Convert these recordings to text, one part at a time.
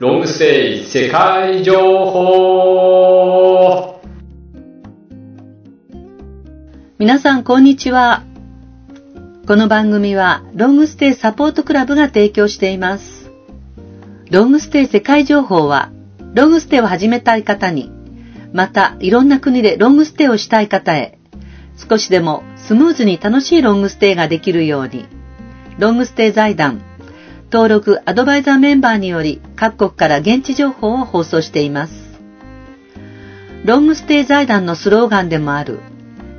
ロングステイ世界情報皆さんこんにちは。この番組はロングステイサポートクラブが提供しています。ロングステイ世界情報はロングステイを始めたい方に、またいろんな国でロングステイをしたい方へ、少しでもスムーズに楽しいロングステイができるように、ロングステイ財団、登録アドバイザーメンバーにより各国から現地情報を放送しています。ロングステイ財団のスローガンでもある、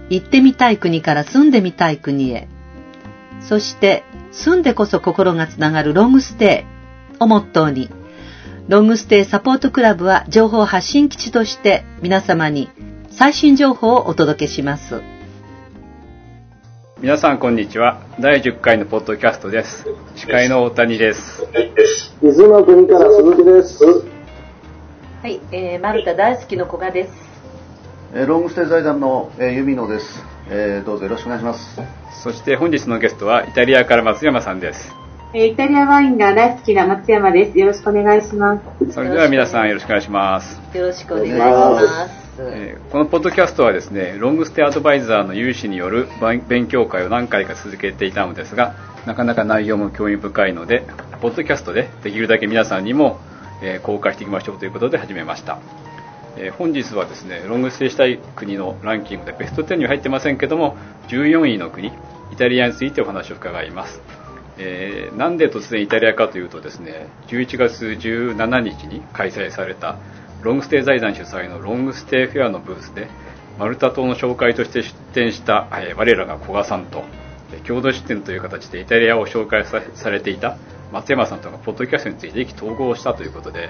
行ってみたい国から住んでみたい国へ、そして住んでこそ心がつながるロングステイをモットーに、ロングステイサポートクラブは情報発信基地として皆様に最新情報をお届けします。皆さんこんにちは。第10回のポッドキャストです。司会の大谷です。伊豆の国から鈴木です。はい、えー、マルタ大好きの古賀です。えー、ロングステイ財団の、えー、ユミノです、えー。どうぞよろしくお願いします。そして本日のゲストはイタリアから松山さんです。えー、イタリアワインが大好きな松山です。よろしくお願いします。それでは皆さんよろしくお願いします。よろしくお願いします。えー、このポッドキャストはですねロングステアドバイザーの有志による勉強会を何回か続けていたのですがなかなか内容も興味深いのでポッドキャストでできるだけ皆さんにも、えー、公開していきましょうということで始めました、えー、本日はですねロングステイしたい国のランキングでベスト10には入ってませんけども14位の国イタリアについてお話を伺います。えー、なんで突然イタリアかというとですね11月17日に開催されたロングステイ財団主催のロングステイフェアのブースでマルタ島の紹介として出展した、えー、我らが古賀さんと共同出展という形でイタリアを紹介されていた松山さんとがポッドキャストについて意気投合したということで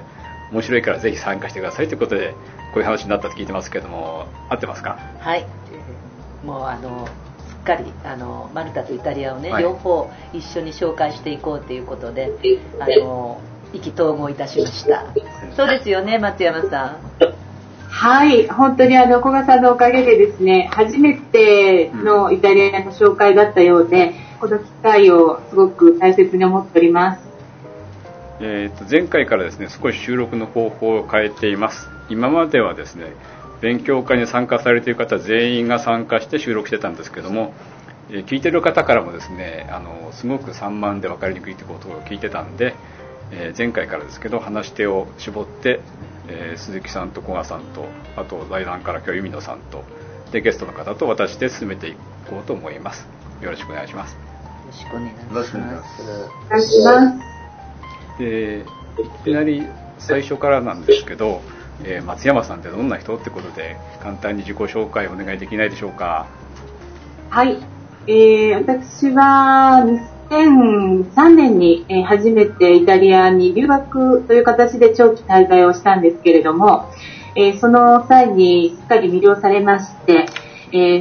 面白いからぜひ参加してくださいということでこういう話になったと聞いてますけども合ってますか？はい。もうあのすっかりあのマルタとイタリアをね、はい、両方一緒に紹介していこうということであの意気投合いたしました。そうですよね松山さん。はい本当にあの古賀さんのおかげでですね初めてのイタリアの紹介だったようで、この機会をすごく大切に思っております。えー、と前回からですね少し収録の方法を変えています。今まではですね勉強会に参加されている方全員が参加して収録してたんですけども、えー、聞いてる方からもですねあのすごく散漫で分かりにくいということを聞いてたんで、えー、前回からですけど話し手を絞って、えー、鈴木さんと古賀さんとあと財団から今日由美野さんとでゲストの方と私で進めていこうと思います。よろしくお願いします。よろしくお願いします。お願いします。でいきなり最初からなんですけど、えー、松山さんってどんな人ってことで簡単に自己紹介お願いできないでしょうか。はい、えー、私は2003年に初めてイタリアに留学という形で長期滞在をしたんですけれども、その際にすっかり魅了されまして、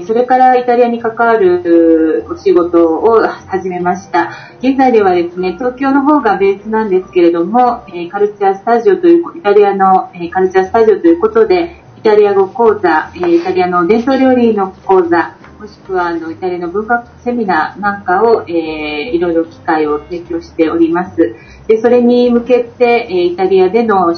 それからイタリアに関わるお仕事を始めました。現在ではですね、東京の方がベースなんですけれども、カルチャースタジオという、イタリアのカルチャースタジオということで、イタリア語講座、イタリアの伝統料理の講座、もしくはあのイタリアの文化セミナーなんかを、えー、いろいろ機会を提供しております。でそれに向けて、えイタリアでの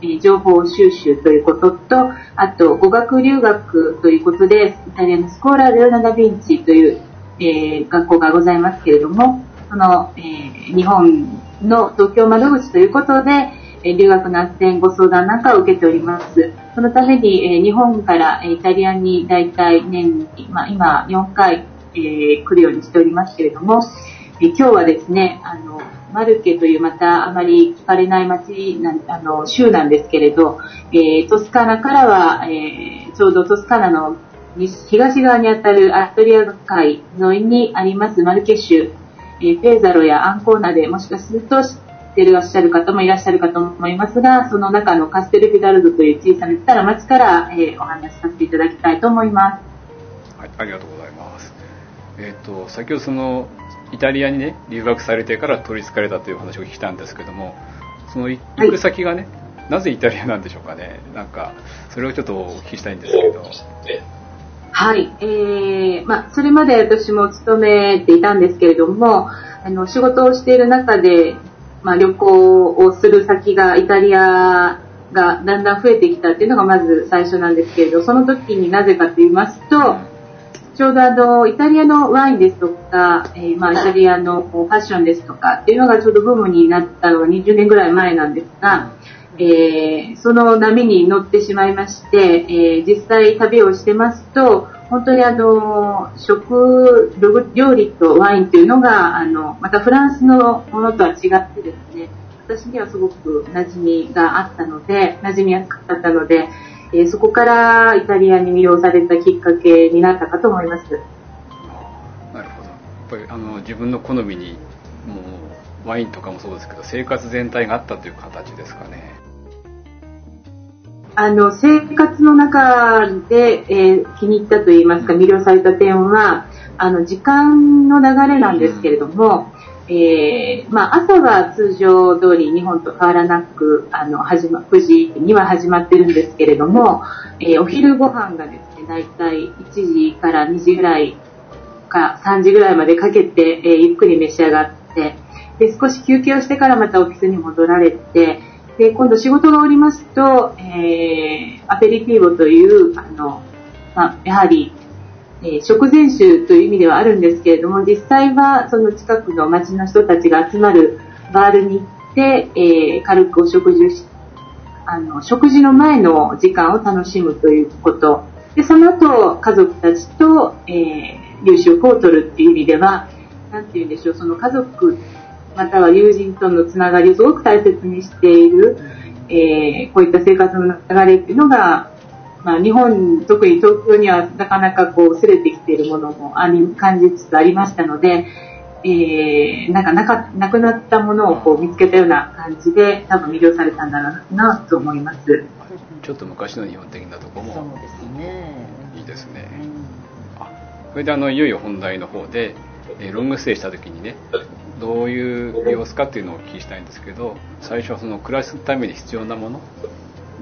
え情報収集ということと、あと語学留学ということで、イタリアのスコーラ・レオナ・ダ・ヴィンチという、えー、学校がございますけれども、その、えー、日本の東京窓口ということで、留学の斡旋ご相談なんかを受けております。そのために、え日本からイタリアに大体年に、まあ、今4回、えー、来るようにしておりますけれども、え今日はですね、あの、マルケというまたあまり聞かれない町な、あの、州なんですけれど、えー、トスカーナからは、えー、ちょうどトスカーナの東側にあたるアストリア海沿いにありますマルケ州、えー、ペーザロやアンコーナでもしかするとていらっしゃる方もいらっしゃるかと思いますが、その中のカステルフィダルドという小さな小さな町から、えー、お話しさせていただきたいと思います。はい、ありがとうございます。えっ、ー、と、先ほどその、イタリアにね、留学されてから取り憑かれたという話を聞いたんですけども、その行く先がね、はい、なぜイタリアなんでしょうかね。なんか、それをちょっとお聞きしたいんですけど。はい、えー、まあ、それまで私も勤めていたんですけれども、あの、仕事をしている中で、まあ、旅行をする先がイタリアがだんだん増えてきたっていうのがまず最初なんですけれど、その時になぜかと言いますと、ちょうどあの、イタリアのワインですとか、えー、まあ、イタリアのファッションですとかっていうのがちょうどブームになったのが20年ぐらい前なんですが、えー、その波に乗ってしまいまして、えー、実際旅をしてますと、本当にあの、食、料理とワインというのが、あの、またフランスのものとは違ってですね、私にはすごく馴染みがあったので、馴染みやすかったので、えー、そこからイタリアに魅了されたきっかけになったかと思います。なるほど。やっぱりあの自分の好みにもうワインとかもそうですけど生活全体があったという形ですかね。あの生活の中で、えー、気に入ったと言いますか魅了された点はあの時間の流れなんですけれども、えー、まあ、朝は通常通り日本と変わらなく、あの、始ま、9時には始まってるんですけれども、えー、お昼ご飯がですね、だいたい1時から2時ぐらいか3時ぐらいまでかけて、えー、ゆっくり召し上がって、で、少し休憩をしてからまたオフィスに戻られて、で、今度仕事が終わりますと、えー、アペリティーボという、あの、まあ、やはり、えー、食前酒という意味ではあるんですけれども、実際はその近くの町の人たちが集まるバールに行って、えー、軽くお食事し、あの、食事の前の時間を楽しむということ。で、その後、家族たちと、えー、夕食をとるっていう意味では、なんて言うんでしょう、その家族、または友人とのつながりをすごく大切にしている、えー、こういった生活の流れっていうのが、まあ、日本、特に東京にはなかなかこう、すれてきているものもあり、感じつつありましたので、えー、なんかなか、なくなったものをこう見つけたような感じで、多分魅了されたんだなと思います。ちょっと昔の日本的なところも。そうですね。いいですね。うん、あ、それであの、いよいよ本題の方で、えー、ロングステイした時にね、どういう様子かっていうのをお聞きしたいんですけど、最初はその暮らすために必要なもの。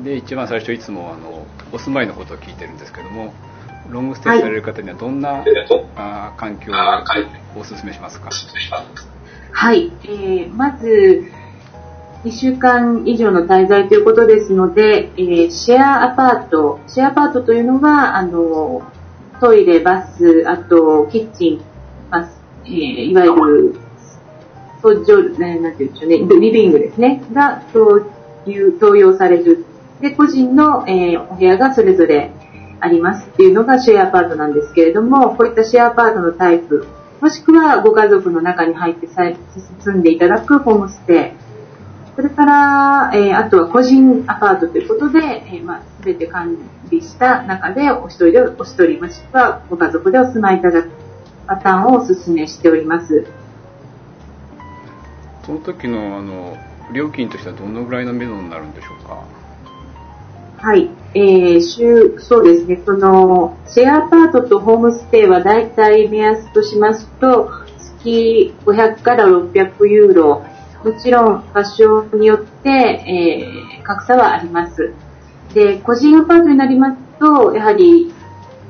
で一番最初いつもあのお住まいのことを聞いてるんですけどもロングステイされる方にはどんな、はい、あ環境をお勧めしますか？はい、えー、まず2週間以上の滞在ということですので、えー、シェアアパートシェアアパートというのはあのトイレバスあとキッチン、まあえー、いわゆる登場、なんていうんでしょうね、リビングですね、が投用される。で、個人の、えー、お部屋がそれぞれありますっていうのがシェアアパートなんですけれども、こういったシェアアパートのタイプ、もしくはご家族の中に入って住んでいただくホームステイ、それから、えー、あとは個人アパートということで、えー、まあ、すべて完備した中でお一人で、お一人もしくはご家族でお住まいいただくパターンをお勧めしております。その時のあの料金としてはどのぐらいの目処になるんでしょうか？はい。えー、週、そうですね。その、シェアアパートとホームステイはだいたい目安としますと、月500から600ユーロ。もちろん、場所によって、えー、格差はあります。で、個人アパートになりますと、やはり、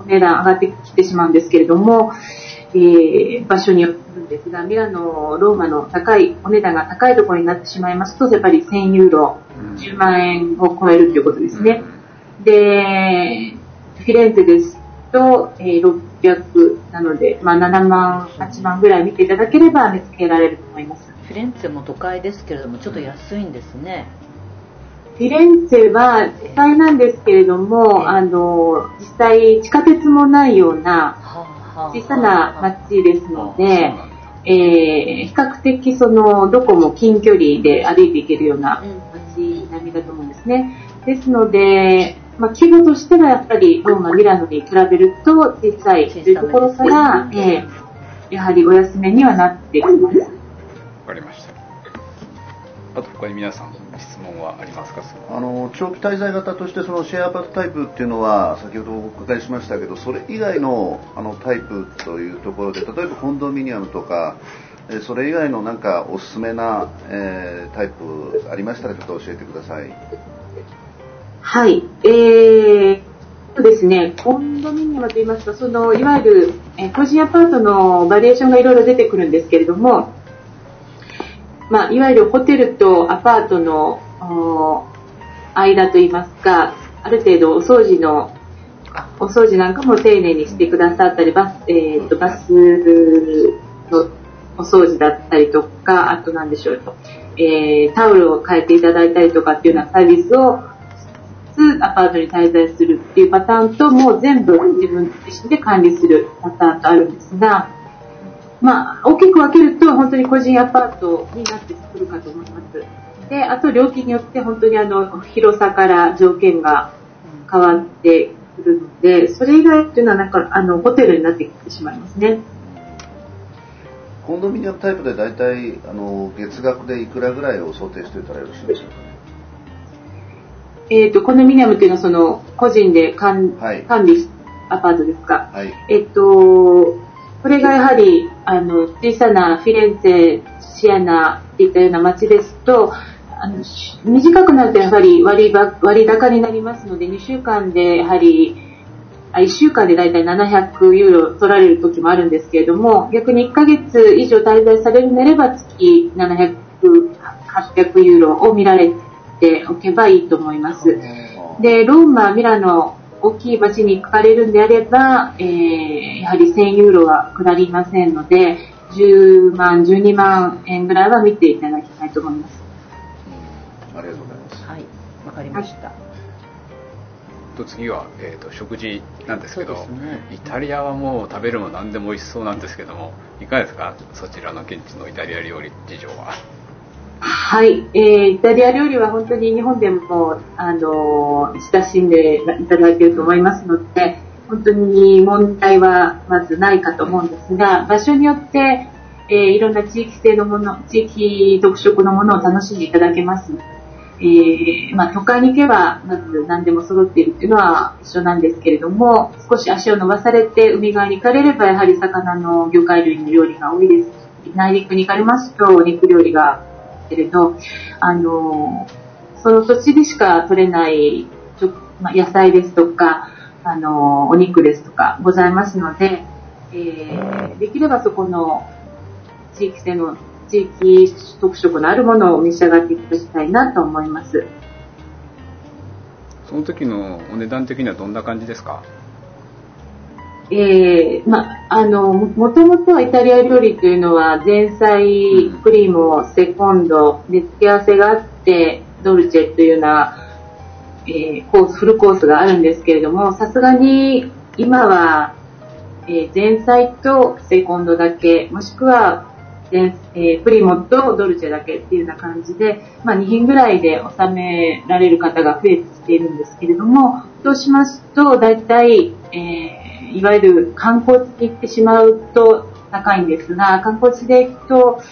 お値段上がってきてしまうんですけれども、えー、場所によってるんですが、ミラノ、ローマの高い、お値段が高いところになってしまいますと、やっぱり1000ユーロ、10万円を超えるということですね。で、フィレンツェですと、えー、600なので、まあ、7万、8万ぐらい見ていただければ見つけられると思います。フィレンツェも都会ですけれども、ちょっと安いんですね。フィレンツェは都会なんですけれども、あの、実際地下鉄もないような小さな町ですので、えー、比較的その、どこも近距離で歩いていけるような町並みだと思うんですね。ですので、まあ、規模としてはやっぱりローマ、ミラノに比べると小さいというところから、えー、やはりお休めにはなってきます。わかりました。あと他に皆さん質問はありますか？あの長期滞在型としてそのシェアアパートタイプっていうのは先ほどお伺いしましたけどそれ以外のあのタイプというところで例えばコンドミニアムとかそれ以外のなんかおすすめな、えー、タイプありましたらちょっと教えてください。はい、えーそうですね、コンドミニアムといいますか、そのいわゆる、え個人アパートのバリエーションがいろいろ出てくるんですけれども、まあ、いわゆるホテルとアパートの間といいますか、ある程度お掃除の、お掃除なんかも丁寧にしてくださったり、バス、えー、と、バスのお掃除だったりとか、あとなんでしょうと、えー、タオルを変えていただいたりとかっていうようなサービスをアパートに滞在するっていうパターンと、もう全部自分自身で管理するパターンとあるんですが、まあ、大きく分けると、本当に個人アパートになってくるかと思います。で、あと料金によって本当にあの、広さから条件が変わってくるので、それ以外っていうのはなんか、あの、ホテルになってきてしまいますね。コンドミニアムタイプで大体、あの、月額でいくらぐらいを想定しておいたらよろしいでしょうかね。えっ、ー、と、コンドミニアムっていうのはその、個人で管,、はい、管理アパートですか。はい。えっ、ー、と、これがやはり、あの、小さなフィレンツェ、シアナっていったような街ですと、あの短くなるとやはり割割高になりますので、2週間でやはり、あ1週間でだいたい700ユーロ取られる時もあるんですけれども、逆に1ヶ月以上滞在されるなれば月700、800ユーロを見られておけばいいと思います。で、ローマ、ミラノ、大きい街に行かれるんであれば、えー、やはり1000ユーロは下りませんので、10万、12万円ぐらいは見ていただきたいと思います。ありがとうございます。はい、わかりました。と次は、えーと、食事なんですけど、ね、イタリアはもう食べるも何でも美味しそうなんですけどもいかがですか？そちらの現地のイタリア料理事情は。はい、えー、イタリア料理は本当に日本でも、あの親しんでいただいていると思いますので、本当に問題はまずないかと思うんですが、場所によって、えー、いろんな地域性のもの、地域特色のものを楽しんでいただけます。えー、まあ、都会に行けば、まず何でも揃っているっていうのは一緒なんですけれども、少し足を伸ばされて海側に行かれれば、やはり魚の魚介類の料理が多いです。内陸に行かれますと、肉料理がけれど、あの、その土地でしか取れないまあ、野菜ですとか、あの、お肉ですとかございますので、えー、できればそこの地域性の、地域特色のあるものを召し上がっていただきたいなと思います。その時のお値段的にはどんな感じですか？えー、まあ、の、もともとはイタリア料理というのは前菜、クリームをセコンド、で付け合わせがあって、ドルチェというような、えー、コース、フルコースがあるんですけれども、さすがに今は、えー、前菜とセコンドだけ、もしくは、えー、プリモとドルチェだけっていうような感じで、まあ、2品ぐらいで収められる方が増えてきているんですけれども、そうしますと、大体、えーいわゆる観光地に行ってしまうと高いんですが、観光地で行くと、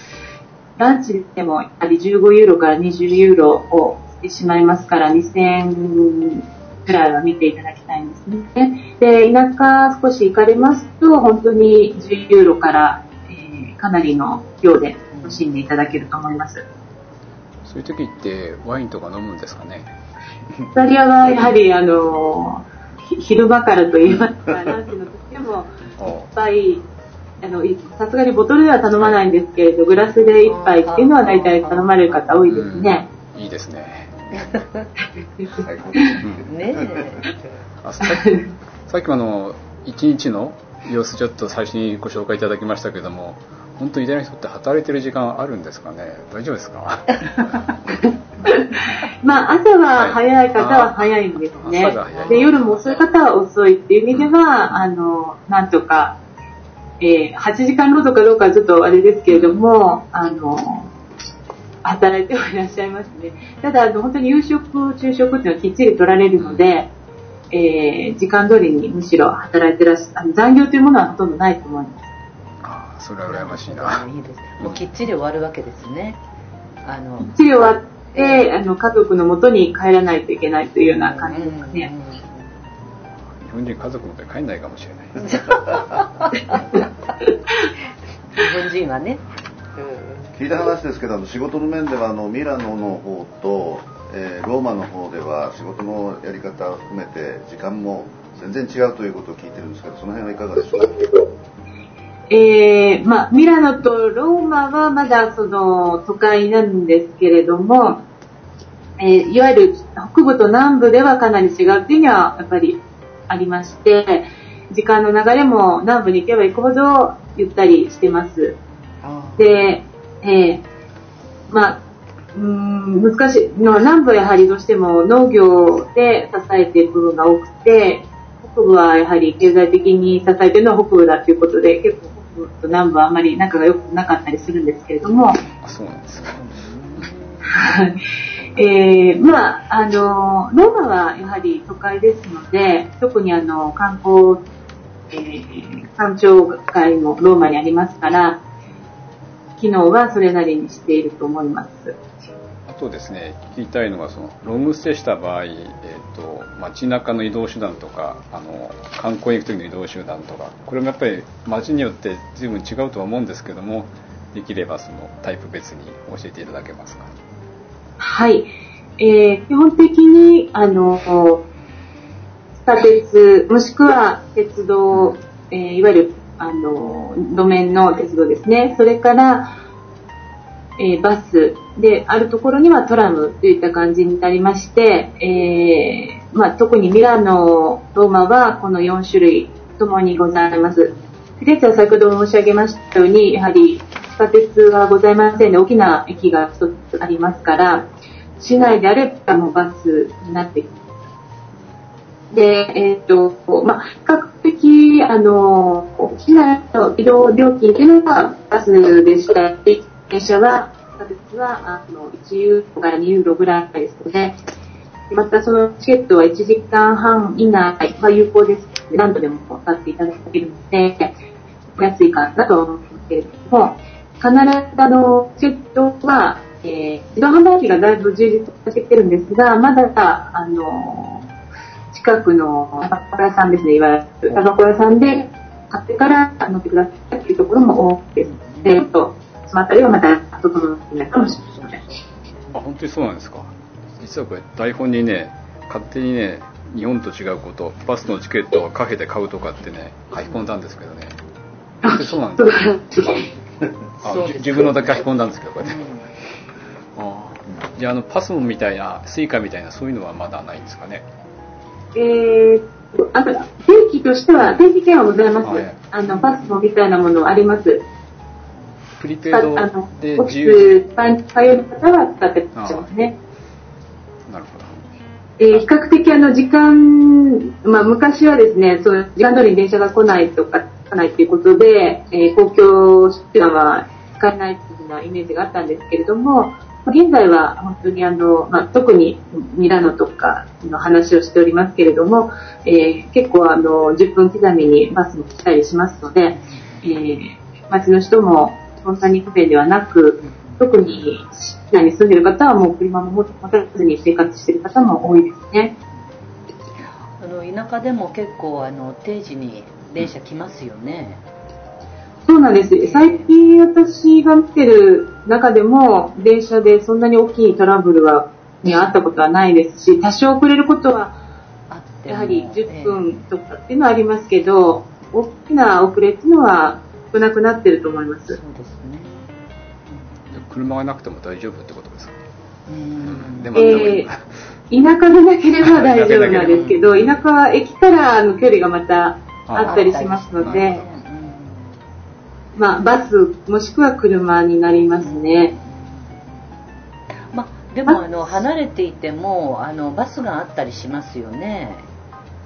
ランチでもやはり15ユーロから20ユーロをしてしまいますから、2000円くらいは見ていただきたいんですね。で、田舎少し行かれますと、本当に10ユーロから、えー、かなりの量で楽しんでいただけると思います。そういう時ってワインとか飲むんですかね？イタリアはやはりあの昼間からといいますか、ランチの時でも、一杯、あの、さすがにボトルでは頼まないんですけれど、グラスで一杯っていうのは大体頼まれる方多いですね。いいですね。ねあささっきもあの、一日の様子ちょっと最初にご紹介いただきましたけども、本当にイタリアの人って働いてる時間あるんですかね？大丈夫ですか？まあ、朝は早い方は早いんですね。で、夜も遅い方は遅いっていう意味では、あの、なんとか、えー、8時間労働かどうかはちょっとあれですけれども、あの、働いてはいらっしゃいますね。ただ、あの、本当に夕食、昼食っていうのはきっちり取られるので、えー、時間通りにむしろ働いてらっしゃる、残業というものはほとんどないと思います。それは羨ましいな。いいです。もうきっちり終わるわけですね。あの、きっちり終わっで、あの、家族のもとに帰らないといけないというような感じですね。日本人家族のと帰んないかもしれない日本人はね。聞いた話ですけど、仕事の面では、あの、ミラノの方と、えー、ローマの方では仕事のやり方を含めて時間も全然違うということを聞いてるんですけど、その辺はいかがでしょうか？えー、まあ、ミラノとローマはまだその都会なんですけれども、えー、いわゆる北部と南部ではかなり違うっていうのはやっぱりありまして、時間の流れも南部に行けば行くほどゆったりしてます。で、えー、まあ、うん難しいの南部はやはりどうしても農業で支えている部分が多くて、北部はやはり経済的に支えているのは北部だということで、結構北部と南部はあまり仲が良くなかったりするんですけれども。あそうなんですか。えー、まあ、あの、ローマはやはり都会ですので、特にあの、観光、えー、官庁会もローマにありますから、機能はそれなりにしていると思います。あとですね、聞きたいのが、その、ロングステイした場合、えっ、ー、と、街中の移動手段とか、あの、観光に行く時の移動手段とか、これもやっぱり街によって随分違うとは思うんですけども、できればそのタイプ別に教えていただけますか？はい。えー、基本的に、あの、地下鉄、もしくは鉄道、えー、いわゆる、あの、路面の鉄道ですね。それから、えー、バスで、あるところにはトラムといった感じになりまして、えー、まあ、特にミラノ、ローマはこの4種類ともにございます。フィレッツは先ほど申し上げましたように、やはり地下鉄はございませんで、大きな駅が一つありますから、市内であればもうバスになってき。で、えっ、と、まあ、比較的、あの、市内の移動料金というのはバスでしたり、電車は、地下鉄は、あの、1ユーロから2ユーロぐらいですので、またそのチケットは1時間半以内は有効です。何度でも買っていただけるので、安いかなと思うんですけれども、必ずあの、チケットは、えー、自動販売機がだいぶ充実してきてるんですが、まだ、あの、近くのタバコ屋さんですね、いわゆるタバコ屋さんで買ってから乗ってくださいというところも多いです。で、ちょっと、そのあたりはまた整ってないかもしれません。あ、本当にそうなんですか？実はこれ、台本にね、勝手にね、日本と違うこと、バスのチケットをカフェで買うとかってね、書き込んだんですけどね。そうなんですか。自分のだけ書き込んだんですけどこれ、うん、あじゃああのパスモみたいなスイカみたいなそういうのはまだないんですかね？えー、あと定期としては定期券はございます、はい、あのパスモみたいなものありますプリペイドで自由通る方は使ってますね。なるほど。えー、比較的あの時間、まあ、昔はですね、そう時間通りに電車が来ないとかかないということで、えー、公共手段は使えないというようなイメージがあったんですけれども、現在は本当にあの、まあ、特にミラノとかの話をしておりますけれども、えー、結構あの10分刻みにバスも来たりしますので、えー、街の人もそんなに不便ではなく、特に市内に住んでいる方はもう車も持たずに生活している方も多いですね。あの田舎でも結構あの定時に電車来ますよね。そうなんです。最近私が見てる中でも、電車でそんなに大きいトラブルは、にあったことはないですし、多少遅れることは、やはり10分とかっていうのはありますけど、大きな遅れっていうのは少なくなってると思います。そうですね。車がなくても大丈夫ってことですか？うん。でも、えー、田舎でなければ大丈夫なんですけど、田舎は駅からの距離がまたあったりしますので、まあ、バスもしくは車になりますね。まあ、でもあの離れていてもあのバスがあったりしますよね。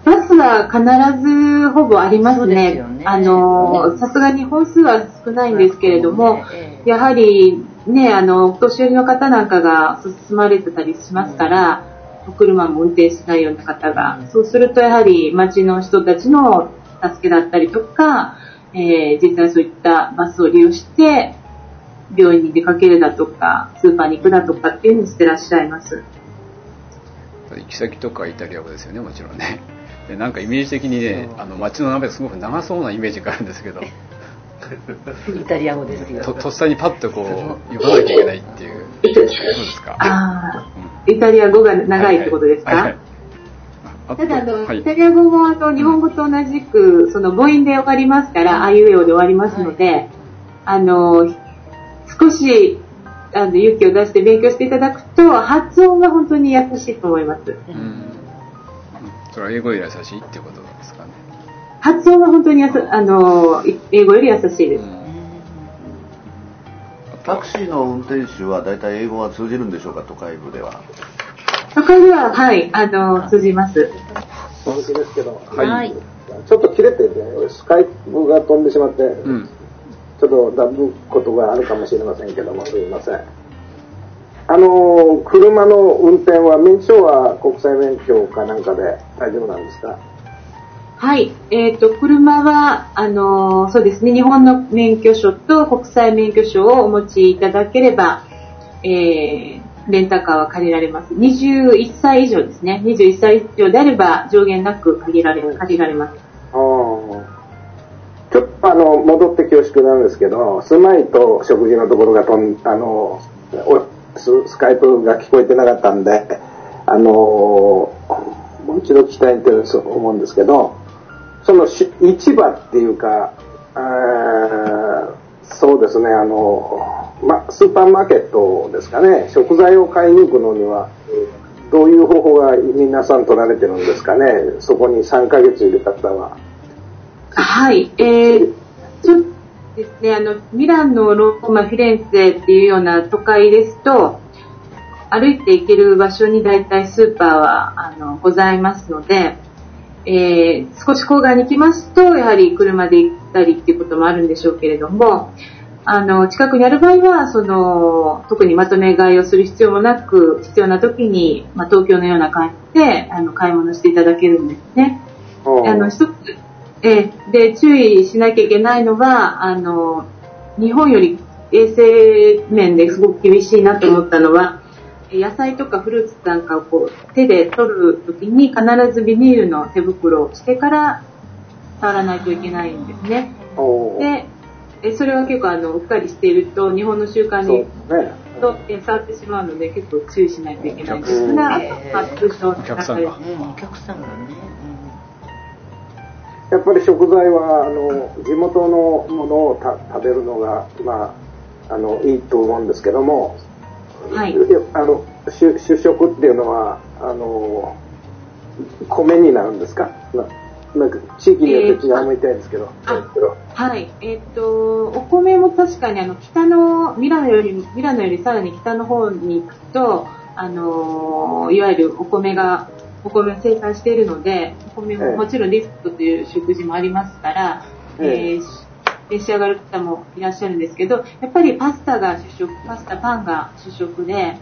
バスは必ずほぼありますね。すねあの、さすがに本数は少ないんですけれども、ね、やはりね、あの、お年寄りの方なんかが進まれてたりしますから、お車も運転しないような方が、そうするとやはり街の人たちの助けだったりとか、えー、実際そういったバスを利用して、病院に出かけるだとか、スーパーに行くだとかっていうのをしてらっしゃいます。行き先とかイタリア語ですよね、もちろんね。でなんかイメージ的にね、あの街の名前すごく長そうなイメージがあるんですけど。イタリア語ですよ。ととっさにパッとこう呼ばなきゃいけないっていう。そうですか？ああ、うん、イタリア語が長いってことですか？はいはいはいあただ、あの、はいイタリア語も、あの、日本語と同じく、その母音で終わりますから、あいうえおで終わりますので、あの、少し、あの、勇気を出して勉強していただくと、発音が本当に優しいと思います。うんそれは英語より優しいってことですかね。発音は本当にやさ、あの、い英語より優しいです。タクシーの運転手は大体英語は通じるんでしょうか、都会部では。そこでは、はい、あの、通じます。ですけど、はい。はいちょっと切れてて、スカイプが飛んでしまって、うん。ちょっとダブことがあるかもしれませんけども、すみません。あの、車の運転は、免許証は国際免許かなんかで大丈夫なんですか？はい。えっ、と、車は、あの、そうですね、日本の免許証と国際免許証をお持ちいただければ、えー、レンタカーは借りられます。21歳以上ですね。21歳以上であれば上限なく借りられ、借りられます。あーちょっとあの、戻って恐縮なんですけど、住まいと食事のところがとん、あの、おスカイプが聞こえてなかったんで、あの、もう一度聞きたいと思うんですけど、その市場っていうか、そうですね、あの、ま、スーパーマーケットですかね、食材を買いに行くのには、どういう方法が皆さん取られてるんですかね、そこに3ヶ月いる方は。はい。えー、ですね、あの、ミラノ、ローマ、フィレンツェっていうような都会ですと、歩いて行ける場所に大体スーパーは、あの、ございますので、えー、少し郊外に行きますと、やはり車で行ったりっていうこともあるんでしょうけれども、あの、近くにある場合は、その、特にまとめ買いをする必要もなく、必要な時に、まあ、東京のような感じで、あの、買い物していただけるんですね。あの、一つ、えーで、注意しなきゃいけないのは、あの、日本より衛生面ですごく厳しいなと思ったのは、野菜とかフルーツなんかをこう手で取るときに必ずビニールの手袋をしてから触らないといけないんですね。で、えそれは結構あの、うっかりしていると日本の習慣そうにね。とえ触ってしまうので結構注意しないといけないんですうんが、まあ通常お客さんがうん、お客さんがね。やっぱり食材はあの地元のものをた食べるのが、まあ、あのいいと思うんですけども、はい。あの主主食っていうのはあの米になるんですか？ななんか地域によって違うみたいですけど、あはい、えっ、と、お米も確かにあの北のミラノよりミラノよりさらに北の方に行くと、あのーいわゆるお米がお米を生産しているので、お米ええ。ももちろんリスクという食事もありますから、ええ。えー召し上がる方もいらっしゃるんですけど、やっぱりパスタが主食、パスタパンが主食で、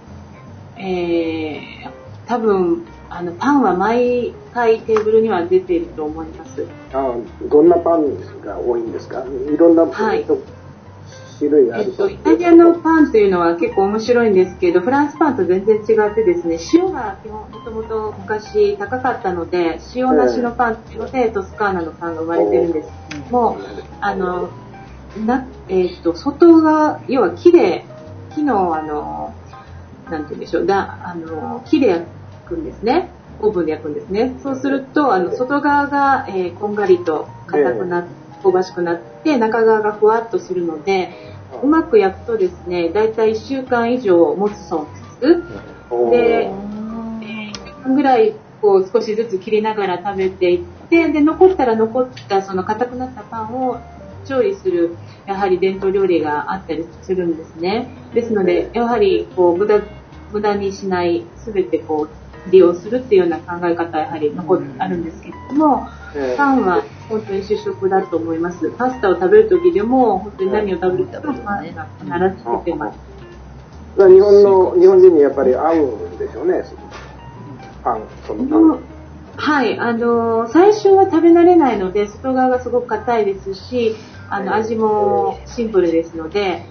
えー、多分あのパンは毎回テーブルには出ていると思います。あどんなパンが多いんですか？いろんな、はい種類があるえっと、イタリアのパンというのは結構面白いんですけど、フランスパンと全然違ってですね、塩が基本もともと昔高かったので、塩なしのパンっていうので、トスカーナのパンが生まれてるんですけども、あの、な、えっと、外が、要は木で、木のあの、なんて言うんでしょう、だ、あの、木で焼くんですね。オーブンで焼くんですね。そうすると、あの、外側が、えーこんがりと硬くなって、香ばしくなって、中側がふわっとするので、うまく焼くとですね、だいたい1週間以上持つそうです。で、1週間ぐらいこう少しずつ切りながら食べていって、で、残ったら残ったその硬くなったパンを調理する、やはり伝統料理があったりするんですね。ですので、やはりこう無駄、無駄にしない、すべてこう利用するっていうような考え方はやはり残っあるんですけれども、ええパンは本当に主食だと思います。パスタを食べるときでも、本当に何を食べるかパンが必ず出てます。だから日本の日本人にやっぱり合うんでしょうねパンそのパン。はい、あの最初は食べ慣れないので、外側がすごく硬いですし、あの味もシンプルですので、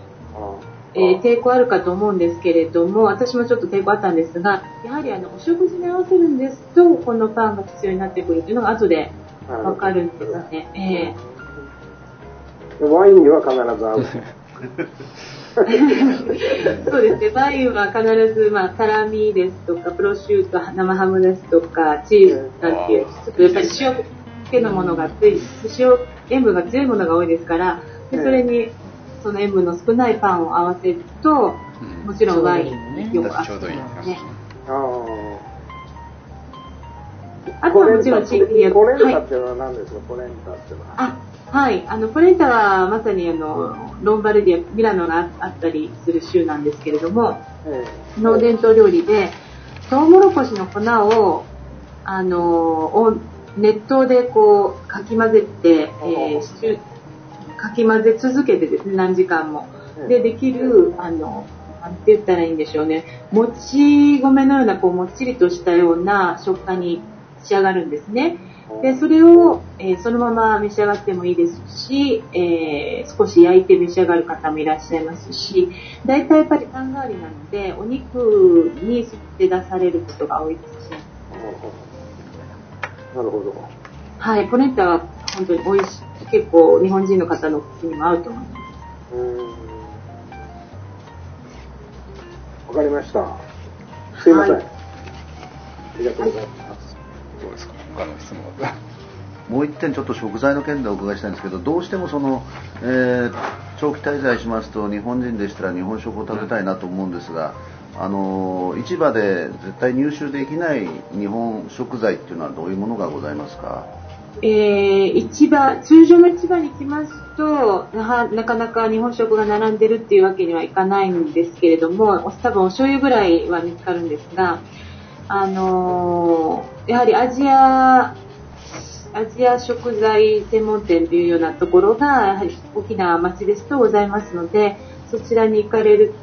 えー抵抗あるかと思うんですけれども、私もちょっと抵抗あったんですが、やはりあのお食事に合わせるんですと、このパンが必要になってくるというのが後でわかるんですね。えワインには必ず合う。そうですね、ワインは必ず、まあ、サラミですとか、プロシュート、生ハムですとか、チーズなんていう、ちょっとやっぱり塩気のものがつい、塩、塩分が強いものが多いですから、でそれに、その塩分の少ないパンを合わせると、もちろんワインによく合ちょうどいい。ますね。ああとはもちろん地域によポレンタはいっていうのは何ですか、ポレンタっていうのは。あ、はい。あの、ポレンタはまさにあの、ロンバルディア、ミラノがあったりする州なんですけれども、えの伝統料理で、トウモロコシの粉を、あの、を熱湯でこう、かき混ぜて、えーかき混ぜ続けてですね、何時間も。で、できる、あの、なんて言ったらいいんでしょうね。もち米のような、こう、もっちりとしたような食感に仕上がるんですね。で、それを、えーそのまま召し上がってもいいですし、えー少し焼いて召し上がる方もいらっしゃいますし、大体やっぱりパン代わりなので、お肉に吸って出されることが多いですし、なるほど。はい、ポレンタは本当に美味しい、結構日本人の方の口にも合うと思います。わかりました。すいません。はいありがとうございます。どうですか？他の質問は。もう一点ちょっと食材の件でお伺いしたいんですけどどうしてもその、えー長期滞在しますと日本人でしたら日本食を食べたいなと思うんですが、あの市場で絶対入手できない日本食材っていうのはどういうものがございますか？えー市場、通常の市場に来ますとな、なかなか日本食が並んでるっていうわけにはいかないんですけれども、お多分お醤油ぐらいは見つかるんですが、あのーやはりアジア、アジア食材専門店というようなところが、やはり大きな町ですとございますので、そちらに行かれる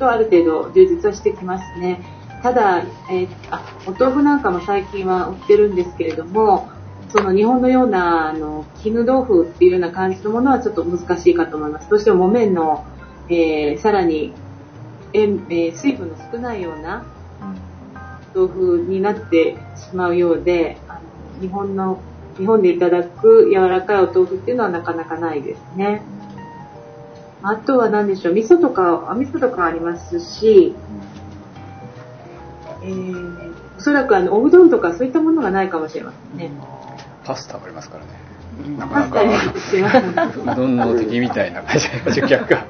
とある程度充実はしてきますね。ただ、えーあお豆腐なんかも最近は売ってるんですけれども、その日本のようなあの絹豆腐っていうような感じのものはちょっと難しいかと思います。どうしても木綿の、えーさらに塩、えー水分の少ないような豆腐になってしまうようで、あの日本の日本でいただく柔らかいお豆腐っていうのはなかなかないですね。あとは何でしょう、味噌とか、あ味噌とかありますし、えー、おそらくあのおうどんとかそういったものがないかもしれませんね。パスタがありますからねなかパなか。うどんの敵みたいな感じで逆か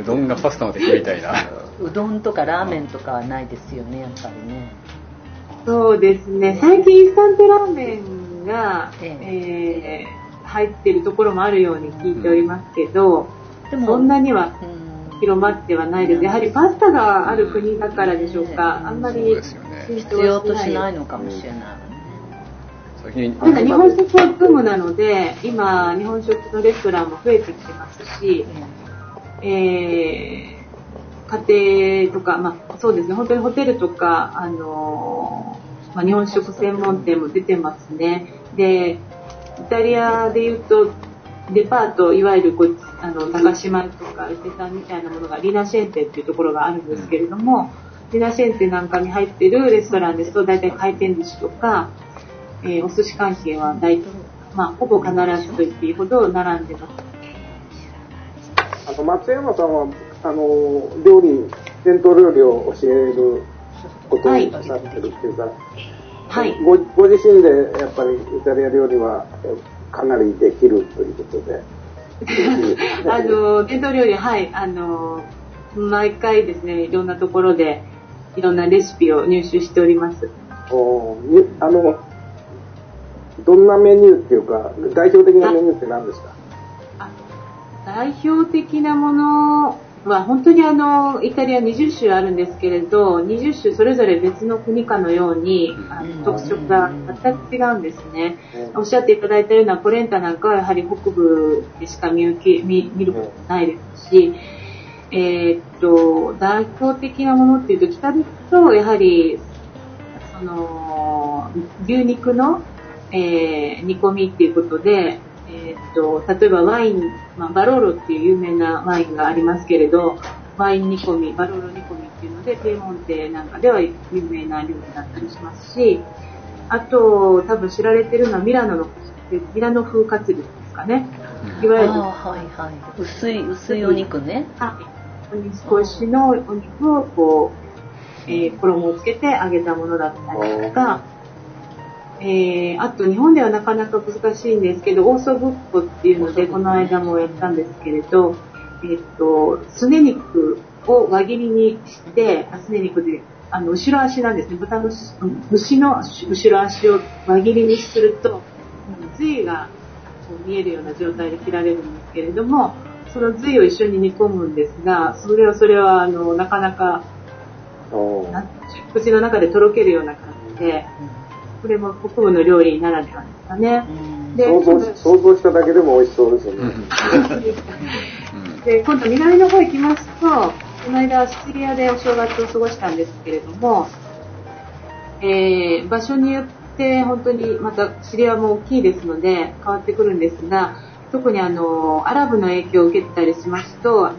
うどんがパスタの敵みたいな うどんとかラーメンとかはないですよねやっぱりねそうですね。最近インスタントラーメンが、ええ。ー入ってるところもあるように聞いておりますけど、でもそんなにはうん。広まってはないです。やはりパスタがある国だからでしょうか。あんまり必要としないのかもしれない。ただ日本食はブームなので、今、日本食のレストランも増えてきてますし、えー家庭とか、まあ、そうですね、本当にホテルとか、あのまあ、日本食専門店も出てますね。で、イタリアで言うと、デパート、いわゆるこうあの高島とか伊勢丹みたいなものがリナシェンテっていうところがあるんですけれども、リナシェンテなんかに入ってるレストランですと、大体回転寿司とか、えーお寿司関係は大体、まあ、ほぼ必ずと言っていいほど並んでます。あの松山さんはあの料理伝統料理を教えることをはいなさってるっていうか、はい。ごご自身でやっぱりイタリア料理はえかなりできるということで。あの、伝統料理、はい、あの、毎回ですね、いろんなところで、いろんなレシピを入手しております。おにあのどんなメニューっていうか代表的なメニューって何ですか？あ代表的なものは、本当にあの、イタリア20種あるんですけれど、20種それぞれ別の国かのように、あうんの特色が全く違うんですね。おっしゃっていただいたようなポレンタなんかはやはり北部でしか見受け見見ることないですし、えーっと、代表的なものっていうと、北ですと、やはり、その、牛肉の、えー煮込みっていうことで、えと、例えばワイン、まあ、バローロっていう有名なワインがありますけれど、ワイン煮込み、バローロ煮込みっていうので、ピエモンテなんかでは有名な料理だったりしますし、あと、多分知られてるのはミラノの、ミラノ風カツレツですかね。いわゆる、ああはいはい。薄い薄いお肉ね。はお肉しのお肉をこう、えー、衣をつけて揚げたものだったりとか、えー、あと日本ではなかなか難しいんですけど、オーソブッコっていうので、この間もやったんですけれど、えっ、ー、と、すね肉を輪切りにして、すね肉で、あの、後ろ足なんですね。豚の、牛の後ろ足を輪切りにすると、髄が見えるような状態で切られるんですけれども、その髄を一緒に煮込むんですが、それは、それは、あの、なかなか、口の中でとろけるような感じで、これも北部の料理ならではですかね。で想像想像しただけでも美味しそうですよね。で今度南の方行きますと、この間シチリアでお正月を過ごしたんですけれども、えー、場所によって本当にまたシチリアも大きいですので変わってくるんですが、特にあのアラブの影響を受けたりしますと、ス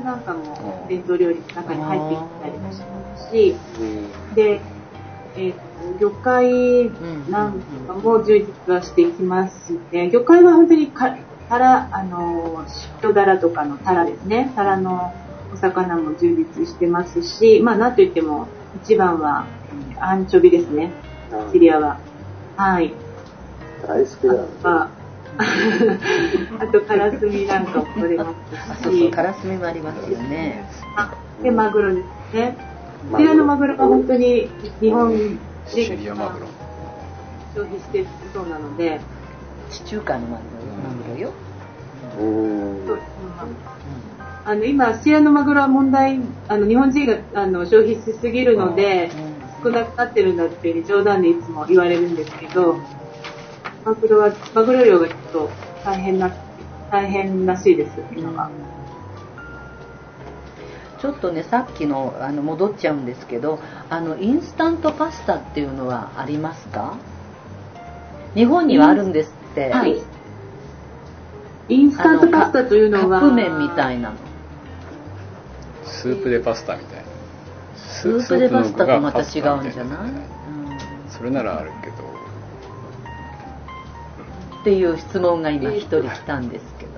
スなんかも伝統料理の中に入ってきたりもしますし、で、えー魚介なんかも充実はしていきますね。魚介は本当にかタラ、あの、人だらとかのタラですね。タラのお魚も充実してますし、まあなんといっても一番は、アンチョビですね。シリアは。はい。大好きだ、ね。ああと、カラスミなんかも取れますし。そうそう、カラスミもありますよね。あ、で、マグロですね。こちらのマグロは本当に日本シリアマグロ。消費してそうなので。地中海のマグロよ、うん、そうあの今シリアのマグロは問題あの日本人があの消費しすぎるので、少なくなってるんだっていう冗談でいつも言われるんですけどマグロはマグロ量がちょっと大変な大変らしいです今が。ちょっとねさっきのあの戻っちゃうんですけどあのインスタントパスタっていうのはありますか？日本にはあるんですって、はい、インスタントパスタというのはカップ麺みたいなの。スープでパスタみたいな。スープでパスタとまた違うんじゃない、うん、それならあるけど。っていう質問が今一人来たんですけど。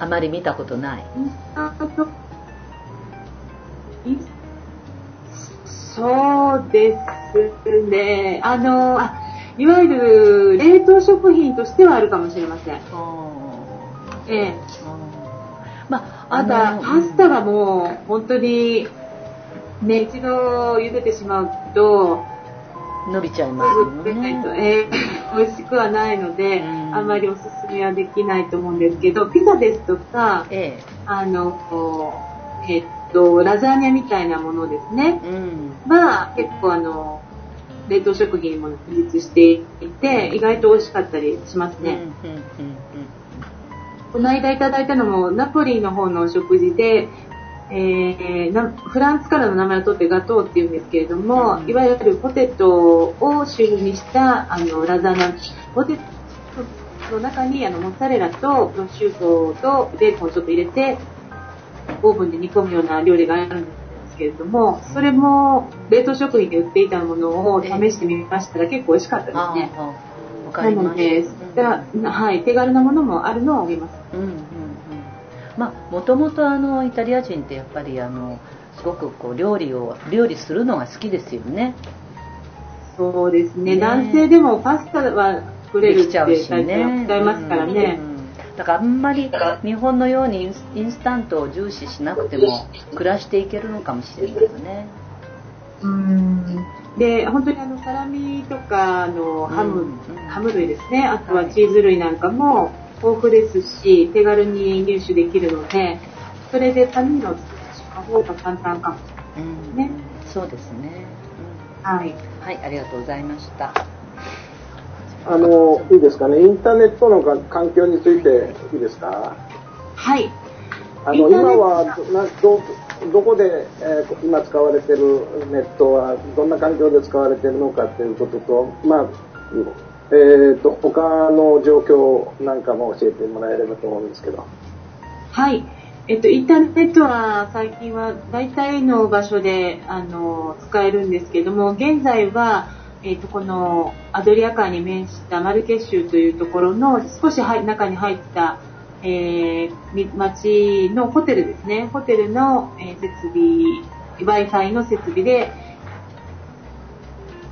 あまり見たことない？インスタントそうですね。あの、あいわゆる冷凍食品としてはあるかもしれません。ええ。まあ、あとはパスタはもう本当にね、一度茹でてしまうと、伸びちゃいますよね。えー、美味しくはないので、あんまりおすすめはできないと思うんですけど、ピザですとか、ええ、あの、えっと、ラザニアみたいなものですね。うん、は、結構あの、冷凍食品も充実していて、意外と美味しかったりしますね。この間いただいたのも、ナポリの方のお食事で、えー、フランスからの名前を取ってガトーっていうんですけれども、うん、いわゆるポテトを主にしたあのラザニア、ポテトの中にあのモッツァレラとプロシュートとベーコンをちょっと入れてオーブンで煮込むような料理があるんですけれども、それも冷凍食品で売っていたものを試してみましたら結構美味しかったですね。なので、はい、手軽なものもあるのをあげます。うんうんうん、まあ、もともとあのイタリア人ってやっぱりあのすごくこう料理を料理するのが好きですよね。そうですね。ね男性でもパスタは作れるって書いてますからね。うんだからあんまり日本のようにインスタントを重視しなくても暮らしていけるのかもしれないよね。うん。で本当にあのサラミとかのハム、うん。うん、ハム類ですね。あとはチーズ類なんかも豊富ですし手軽に入手できるのでそれでパニーノを作ってしまう方が簡単かもしれないですね、うん、そうですね、うん、はい、はい、ありがとうございましたあの、いいですかね、インターネットの環境についていいですか？はい。あの、今はなど、どこで、えー、今使われてるネットはどんな環境で使われてるのかということと、まあ、えーと、他の状況なんかも教えてもらえればと思うんですけど。はい。えっと、インターネットは最近は大体の場所であの使えるんですけども、現在はえーと、このアドリア海に面したマルケ州というところの少し中に入ったえー、町のホテルですね、ホテルの、えー、設備、Wi-Fi の設備で、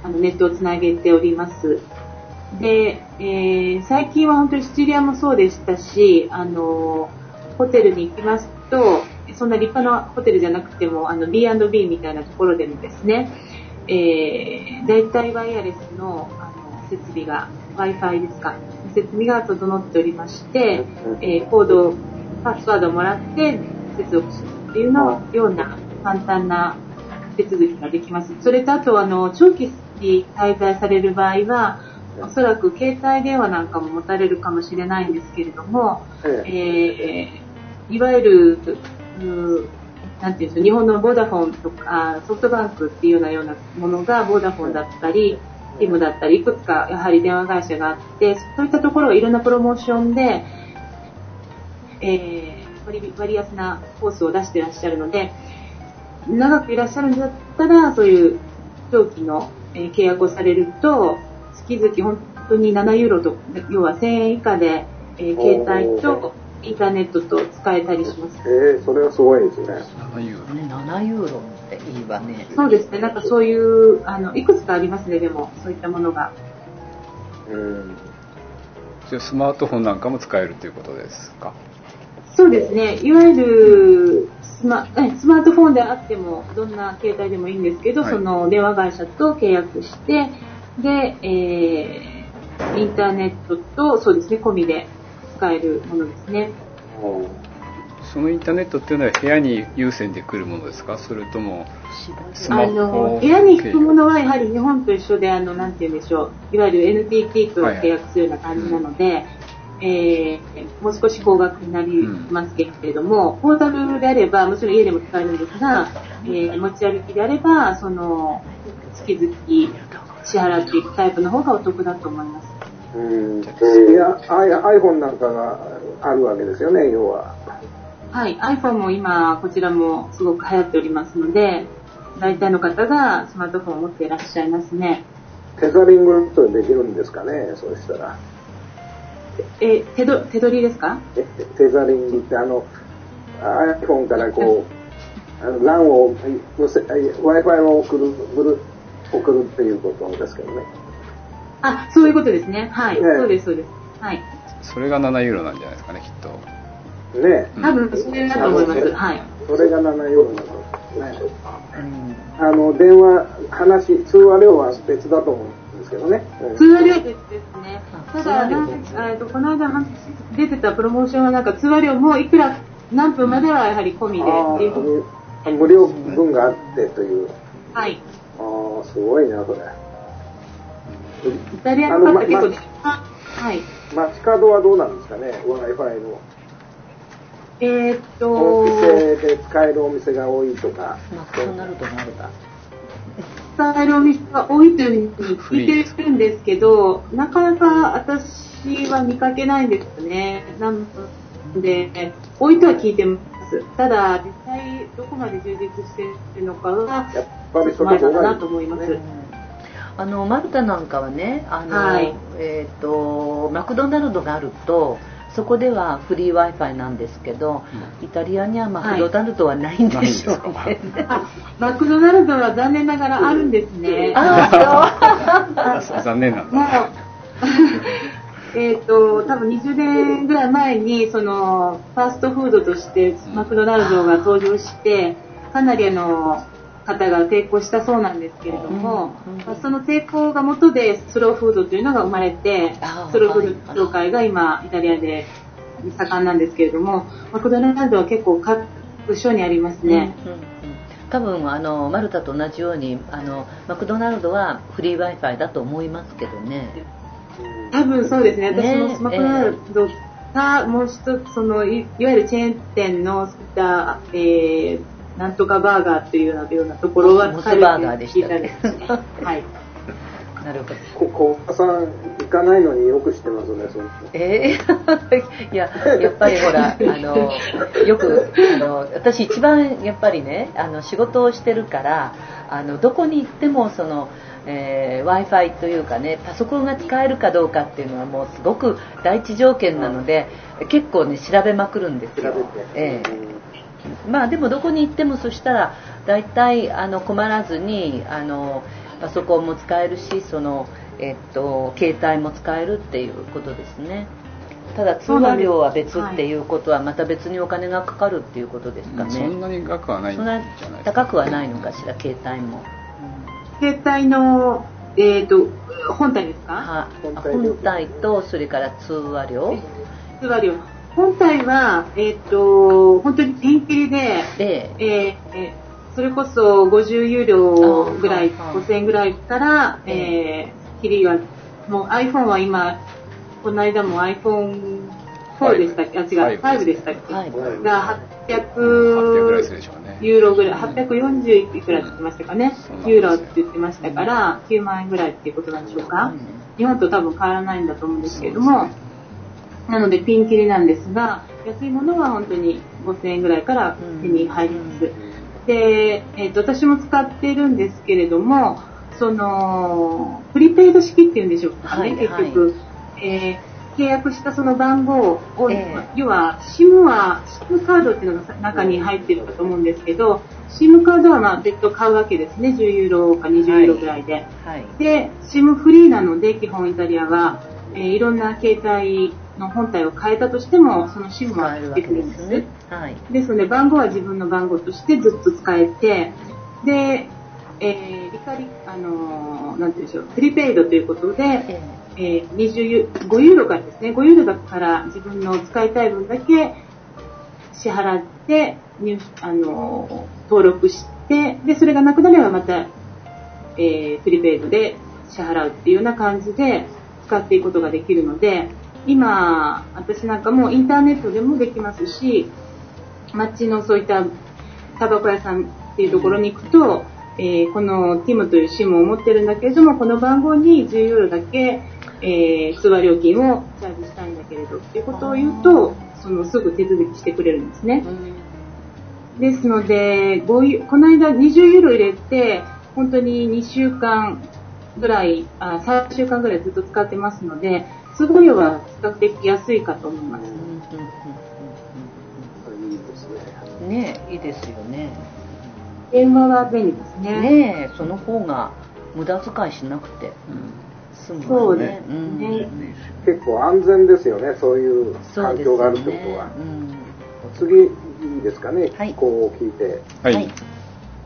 あの、ネットをつなげております。で、えー、最近は本当にシチリアもそうでしたし、あの、ホテルに行きますと、そんな立派なホテルじゃなくても、あの、B&B みたいなところでもですね、えー、大体ワイヤレスのあの設備が、Wi-Fi ですか、設備が整っておりまして、えー、コード、パスワードをもらって接続するっていうのような簡単な手続きができます。それとあと、あの、長期に滞在される場合は、おそらく携帯電話なんかも持たれるかもしれないんですけれども、えー、いわゆる、なんていうんですか、日本のボーダフォンとかソフトバンクっていうようなようなものがボーダフォンだったり、ティムだったり、いくつかやはり電話会社があって、そういったところがいろんなプロモーションで、えー、割割安なコースを出していらっしゃるので、長くいらっしゃるんだったら、そういう長期の、契約をされると、月々本当に7ユーロと、要は1000円以下で、えー、携帯とインターネットと使えたりします。えー、それはすごいですね。7ユーロ。ね、7ユーロっていいわね。そうですね。なんかそういう、あの、いくつかありますね、でも、そういったものが。うん。じゃスマートフォンなんかも使えるということですか？そうですね。いわゆるスマ、スマートフォンであっても、どんな携帯でもいいんですけど、はい、その電話会社と契約して、で、えー、インターネットと、そうですね、込みで使えるものですね。そのインターネットっていうのは部屋に優先で来るものですか？それともスマホ？部屋に行くものはやはり日本と一緒であのなんて言うんでしょう。いわゆる NTT と契約するような感じなので、はいはい。えー、もう少し高額になりますけれども、うん、ポータルであればもちろん家でも使えるんですが、えー、持ち歩きであればその月々支払っていくタイプの方がお得だと思います。うんいや iPhone なんかがあるわけですよね、要は。はい、iPhone も今、こちらもすごく流行っておりますので、大体の方がスマートフォンを持っていらっしゃいますね。テザリングとできるんですかね、そうしたら。え、手ど手取りですか？テザリングってあの、iPhone からこう、あの LAN を、Wi-Fi を送る、送るっていうことですけどね。あ、そういうことですね。はい。ね、そうです、そうです。はい。それが7ユーロなんじゃないですかね、きっと。ね多分それだと思います。はい。それが7ユーロなんですね。うん、あの、電話、話、通話料は別だと思うんですけどね。通話料別ですね。ただ、えとこの間出てたプロモーションはなんか通話料もいくら、何分まではやはり込みでっていう。無料分があってという。はい。ああ、すごいな、それ。イタリアの方結構、ま、はい。街角はどうなんですかね、Wi-Fi の。えー、っと。お店で使えるお店が多いとか。マクドナルドもあるか。使えるお店が多いというふうに聞いてるんですけど、なかなか私は見かけないんですよね。なんで、多いとは聞いてます。ただ、実際どこまで充実しているのかは、やっぱりそこかなと思います。あのマルタなんかはねあの、はい、えーと、マクドナルドがあるとそこではフリー w i f i なんですけど、うん、イタリアにはマクドナルドはないんでしょうね、はい、マクドナルドは残念ながらあるんですね、あそう。残念なんだ。えっと多分20年ぐらい前にそのファーストフードとしてマクドナルドが登場してかなりあの方が抵抗したそうなんですけれども、まあ、その抵抗が元でスローフードというのが生まれてスローフード業界が今イタリアで盛んなんですけれどもマクドナルドは結構各所にありますね。うんうん多分あのマルタと同じようにあのマクドナルドはフリー w i f i だと思いますけどね。多分そうですね。私もマクドナルドがもう一つそのいわゆるチェーン店のそういった、えー、なんとかバーガーっていうようなところはモスバーガーでした、ね、はい。なるほど。こ小川さん行かないのによく知ってますねそのえーいや、やっぱりほら、あの、よく、あの、私一番やっぱりね、あの、仕事をしてるから、あの、どこに行っても、その、えー Wi-Fi というかね、パソコンが使えるかどうかっていうのはもうすごく第一条件なので、結構ね、調べまくるんですよ。調べて、ええまあでもどこに行ってもそしたら大体あの困らずにあのパソコンも使えるしその、えっと、携帯も使えるっていうことですね。ただ通話料は別っていうことはまた別にお金がかかるっていうことですかね、そんなに額はないんそんなじゃないですか高くはないのかしら携帯も、携帯の、えっ、と、本体ですか？は本体とそれから通話料。通話料。本体は、えっ、と、本当にピンキリで、でえ。ーえーそれこそ50ユーロぐらい、ああ5000円ぐらいから、えー、キリが、もう iPhone は今、この間も iPhone4 でしたっけ？あ、違う、5 5でしたっけ？はい。が800ぐらいする800でしょうね。ユーロぐらい、840いくらって言ってましたかね？うん。ユーロって言ってましたから、9万円ぐらいっていうことなんでしょうか？日本と多分変わらないんだと思うんですけれども、なのでピンキリなんですが、安いものは本当に5000円ぐらいから手に入ります。で、えっ、と、私も使っているんですけれども、その、プリペイド式っていうんでしょうかね、はい結局。えー契約したその番号を、ええ。要は SIM は SIM カードっていうのが中に入ってるかと思うんですけど SIM カードはまあ別途買うわけですね10ユーロか20ユーロぐらいで、はいで SIM フリーなので基本イタリアは、えーいろんな携帯の本体を変えたとしてもその SIM は使えるんですですね。はい。ですので番号は自分の番号としてずっと使えてで、えーリカリあのーなんて言うんでしょうプリペイドということで、ええ。ー20ユ5ユーロからですね。5ユーロだから自分の使いたい分だけ支払って入あのー登録してでそれがなくなればまた、えープリペイドで支払うっていうような感じで使っていくことができるので今私なんかもインターネットでもできますし街のそういったタバコ屋さんっていうところに行くと、えーこの TIM という SIM を持ってるんだけれども、この番号に10ユーロだけ、えー通話料金をチャージしたいんだけれどっていうことを言うと、そのすぐ手続きしてくれるんですね。ですので、この間20ユーロ入れて、本当に2週間ぐらい、あ3週間ぐらいずっと使ってますので、通話料は比較的安いかと思います。うんうんうんうんいいですねうん。ねえいいですよね。電話は便利ですね。ねえその方が無駄遣いしなくて。済むわそうね。うん。ね結構安全ですよねそういう環境があるってことは、うん。次いいですかねはい。気候を聞いて、はい、はい。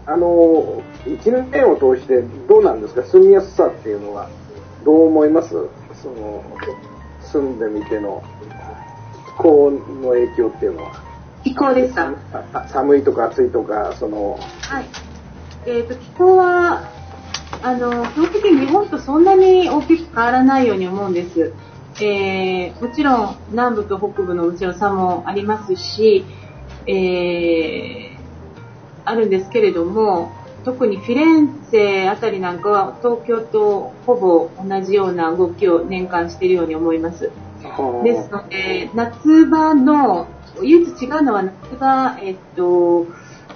あの1年を通してどうなんですか住みやすさっていうのは。どう思います？その住んでみての気候の影響っていうのは？気候ですか寒いとか暑いとかそのはい。えっ、と、気候は、あの、基本的に日本とそんなに大きく変わらないように思うんです。えーもちろん南部と北部のもちろん差もありますし、えーあるんですけれども、特にフィレンツェあたりなんかは東京とほぼ同じような動きを年間しているように思います。ですので、夏場の、唯一違うのは夏場、えっと、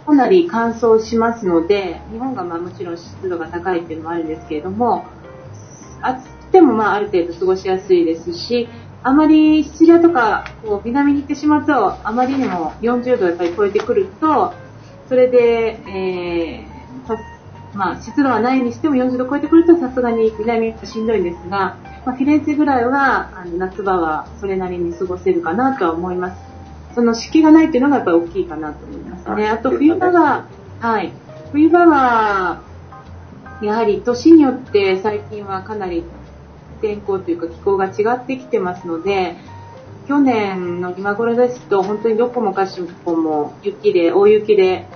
かなり乾燥しますので、日本がまあもちろん湿度が高いっていうのもあるんですけれども、暑くてもまあある程度過ごしやすいですし、あまりシチリアとかこう南に行ってしまうと、あまりにも40度をやっぱり超えてくると、それで、えーさまあ、湿度はないにしても40度を超えてくるとさすがに南はしんどいんですが、まあ、フィレンツェぐらいはあの夏場はそれなりに過ごせるかなとは思います。その湿気がないっていうのがやっぱり大きいかなと思いますね。ああと冬場は、はい、冬場は、やはり年によって最近はかなり天候というか気候が違ってきてますので、去年の今頃ですと本当にどこもかしこも雪で、大雪で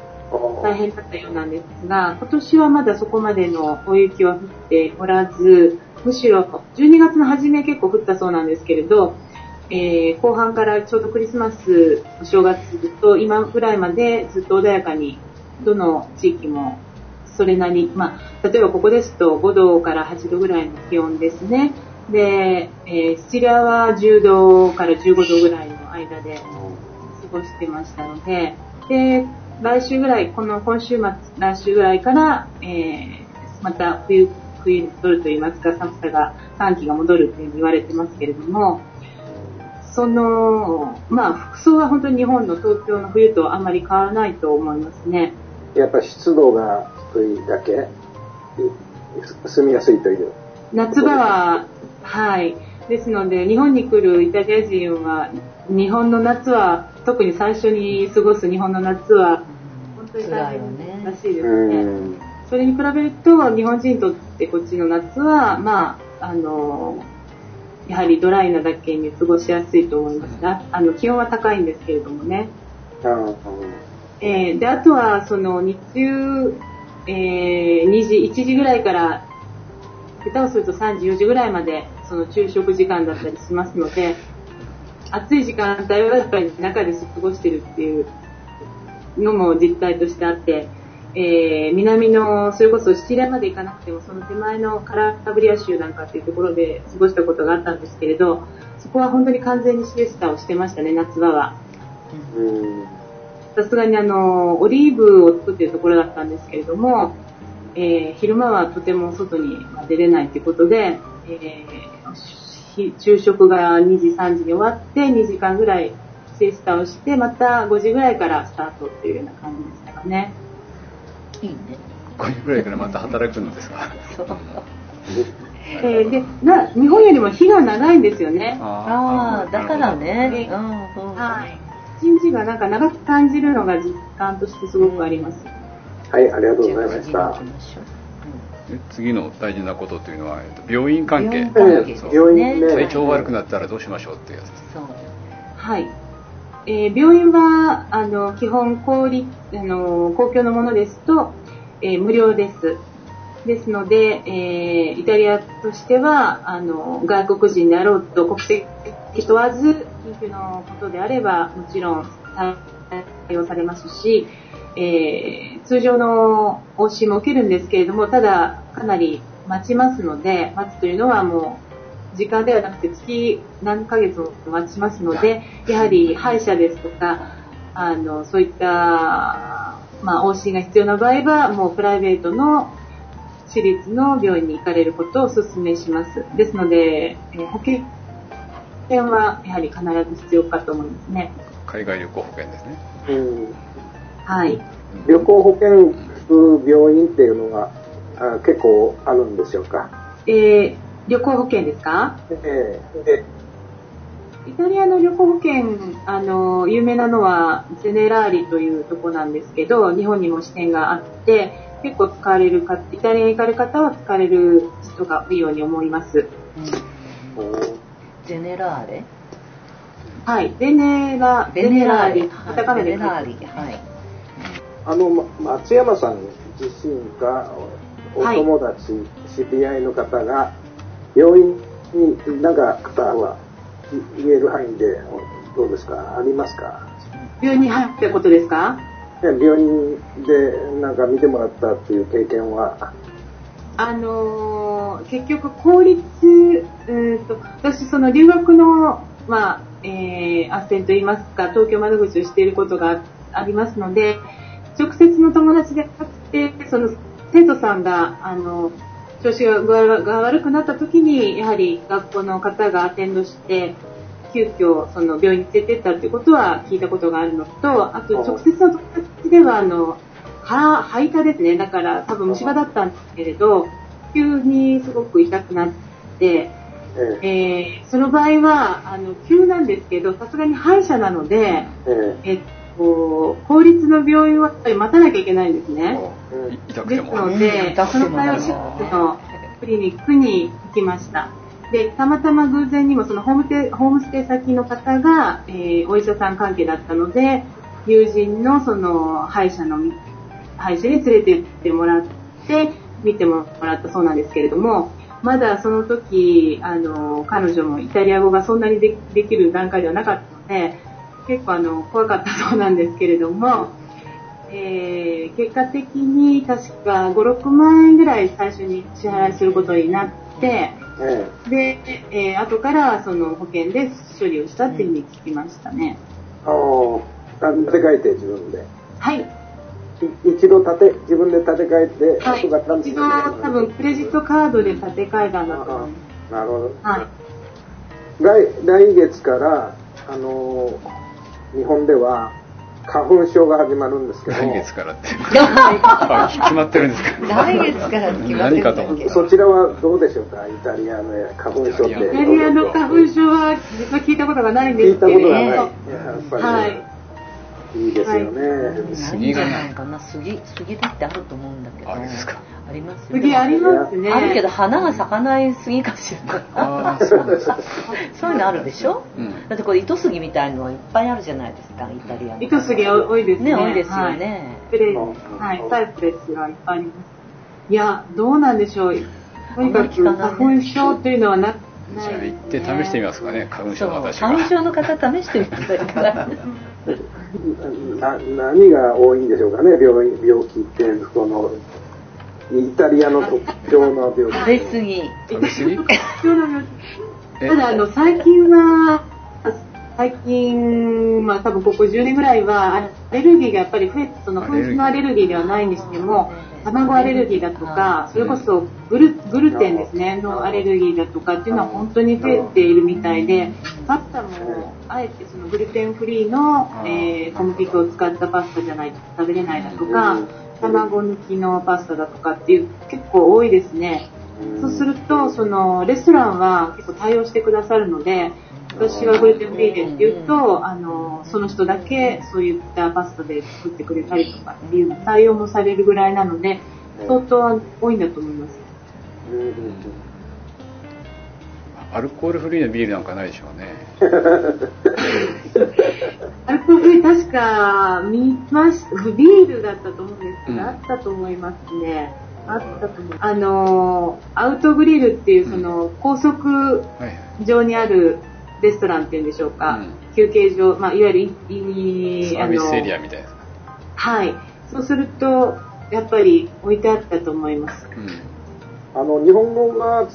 大変だったようなんですが、今年はまだそこまでの大雪は降っておらず、むしろ12月の初め結構降ったそうなんですけれど、えー後半からちょうどクリスマス、お正月と今ぐらいまでずっと穏やかにどの地域もそれなり、まあ、例えばここですと5度から8度ぐらいの気温ですね。で、えー、シチリアは10度から15度ぐらいの間で過ごしてましたので、で、来週ぐらい、この今週末、来週ぐらいから、えー、また冬、冬に戻るといいますか、寒さが、寒気が戻るというふうに言われてますけれども、その、まあ、服装は本当に日本の東京の冬とあんまり変わらないと思いますね。やっぱ湿度が低いだけ、住みやすいという。夏場は、はい。ですので、日本に来るイタリア人は、日本の夏は、特に最初に過ごす日本の夏は、本当に大変らしいですね。それに比べると、日本人にとってこっちの夏は、まあ、あの、やはりドライなだけに過ごしやすいと思いますが、あの気温は高いんですけれどもね。えー、であとはその日中、えー、2時1時ぐらいから下手をすると3時4時ぐらいまでその昼食時間だったりしますので暑い時間帯はやっぱり中で過ごしてるっていうのも実態としてあってえー、南の、それこそシチリアまで行かなくても、その手前のカラブリア州なんかっていうところで過ごしたことがあったんですけれど、そこは本当に完全にシエスタをしてましたね、夏場は。さすがにあの、オリーブを作っているところだったんですけれども、えー、昼間はとても外に出れないということで、えー、昼食が2時、3時に終わって、2時間ぐらいシエスタをして、また5時ぐらいからスタートっていうような感じでしたかね。いいね。5時ぐらいからまた働くのですか？そう。えー、でな日本よりも日が長いんですよね。ああだからね、うん、はい。一日がなんか長く感じるのが実感としてすごくあります、はいありがとうございました次の大事なことというのは、病院関係。病院ね。体調悪くなったらどうしましょうっていうやつですはい。えー、病院はあの基本公立あの公共のものですと、えー、無料です。ですので、えー、イタリアとしてはあの外国人であろうと国籍問わず緊急のことであればもちろん対応されますし、えー、通常の往診も受けるんですけれどもただかなり待ちますので待つというのはもう時間ではなくて月何ヶ月も待ちますので、やはり歯医者ですとか、あの、そういった、まあ、往診が必要な場合は、もうプライベートの私立の病院に行かれることをお勧めします。ですので、え保険はやはり必ず必要かと思いますね。海外旅行保険ですね。うん。はい。旅行保険病院っていうのがあ結構あるんでしょうか？えー旅行保険ですか？ええイタリアの旅行保険、あの、有名なのは、ゼネラーリというとこなんですけど、日本にも支店があって、結構使われるか、イタリアに行かれる方は使われる人が多いように思います。うん、ゼネラーレ？はい、ゼネラ、ゼネラーリ、カタカナで。ゼネラーリ、はい。あの、松山さん自身か、お友達、はい、知り合いの方が、病院になんか方は言える範囲でどうですか？ありますか？病院に入ったことですか？病院でなんか見てもらったっていう経験は？あのー、結局公立うんと私その留学のまあえー、斡旋といいますか東京窓口をしていることがありますので直接の友達でなくてその生徒さんがあの調子がが悪くなった時に、やはり学校の方がアテンドして、急遽その病院に連れてったっていうことは聞いたことがあるのと、あと直接の友達では、あの、は、吐いたですね。だから多分虫歯だったんですけれど、急にすごく痛くなって、えー、その場合は、あの、急なんですけど、さすがに歯医者なので、えっと、公立の病院はやっぱり待たなきゃいけないんですね。ですので、その対応シックのクリニックに行きました。で、たまたま偶然にもそのホームテホームステイ先の方が、えー、お医者さん関係だったので、友人のその歯医者の、歯医者に連れて行ってもらって、見てもらったそうなんですけれども、まだその時、あの、彼女もイタリア語がそんなにでできる段階ではなかったので、結構あの、怖かったそうなんですけれども、えー、結果的に確か5、6万円ぐらい最初に支払いすることになって、えで、えー、後からその保険で処理をしたっていうふうに聞きましたね。え。あーあ立て替えて自分で。はい。い一度立て、自分で立て替えて、はい。後から一度多分クレジットカードで立て替えたんだと思いまなるほど。す。はい。来来月から、あのー日本では花粉症が始まるんですけど、来月からって。あ決まってるんですか来月から決まってるんだっけ？何かと思ったそちらはどうでしょうか、イタリアの花粉症って。イタリアの花粉症は実は聞いたことがないんで聞いたすけれども、ことがない。やっぱり、はい。いいですよね。ないん杉がじゃなないいかな杉杉だってあると思うんだけどあれですか？ありますよ次ありますね。あるけど花が咲かない杉かしらああ、そうです。そういうのあるでしょ？うん。だってこれ糸杉みたいのはいっぱいあるじゃないですかイタリアの糸杉多いですね。ね多いですよね、プレうんはい、サイプレスがいっぱいあります。いや、どうなんでしょう。とにかく花粉症っていうのはな、じゃあ行って試してみますかね、花粉症の私が。花粉症の方試してみてください。な何が多いんでしょうかね、病院病気って、その、イタリアの特徴の病気。食べ過ぎ。食べ過ぎ？えただ、あの、最近は、最近、まあ多分ここ10年ぐらいは、アレルギーがやっぱり増えて、その、粉末のアレルギーではないにしても、卵アレルギーだとか、それこそグルグルテンですね、のアレルギーだとかっていうのは本当に増えているみたいで、パスタも、あえてそのグルテンフリーの、えー小麦粉を使ったパスタじゃないと食べれないだとか、卵抜きのパスタだとかっていう結構多いですね。そうすると、その、レストランは結構対応してくださるので、私はグルテンフリーでって言うと、あの、その人だけそういったパスタで作ってくれたりとかっていう対応もされるぐらいなので、相当多いんだと思います。アルコールフリーのビールなんかないでしょうね。アルコールフリー確か見ましビールだったと思うんですけど、うんあったと思いますね。あったと思う。あの、アウトグリルっていうその高速はい。上にあるレストランっていうんでしょうか、うん休憩所、まあ、いわゆるいいサービスエリアみたいな。はい。そうすると、やっぱり置いてあったと思います。うん。あの、日本語が、うん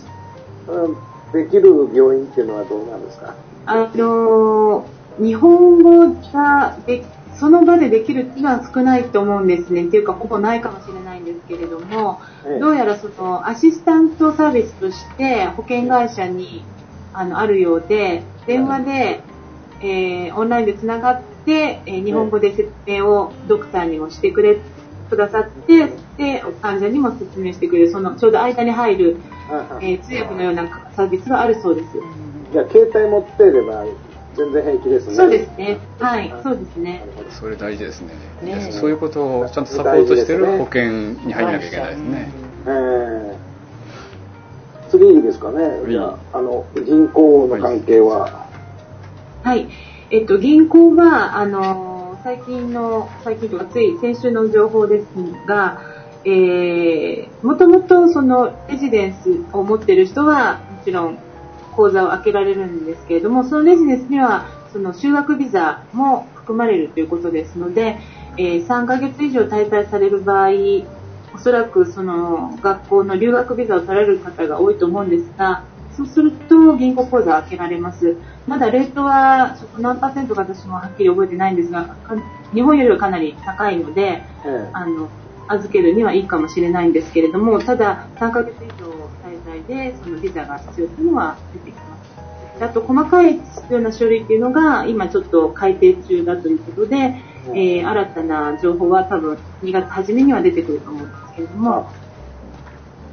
できる病院っていうのはどうなんですか？あのー日本語がで、その場でできるっていうのは少ないと思うんですね。っていうか、ほぼないかもしれないんですけれども、ええどうやらそのアシスタントサービスとして保険会社にあのあるようで、電話で、えーオンラインでつながって、えー日本語で説明をドクターにもしてくれ、くださって、で、患者にも説明してくれる、そのちょうど間に入る、えー通訳のようなサービスがあるそうです。じゃあ、携帯持っていれば全然平気ですね。そうですね。はい、そうですね。それ大事ですね。ねそういうことをちゃんとサポートしてる保険に入らなきゃいけないですね。えーですかね。いじゃあ、あの、銀行の関係は、はい。えっと、銀行は、あの、最近の、最近とかつい先週の情報ですが、えー、もともとそのレジデンスを持っている人は、もちろん口座を開けられるんですけれども、そのレジデンスには、その修学ビザも含まれるということですので、えー3ヶ月以上滞在される場合、おそらくその学校の留学ビザを取られる方が多いと思うんですが、そうすると銀行口座を開けられます。まだレートはちょっと何パーセントか私もはっきり覚えてないんですが、か日本よりはかなり高いので、えあの、預けるにはいいかもしれないんですけれども、ただ3ヶ月以上滞在でそのビザが必要というのは出てきます。であと細かい必要な書類っていうのが今ちょっと改定中だということで、えー新たな情報は多分2月初めには出てくると思うんですけれども、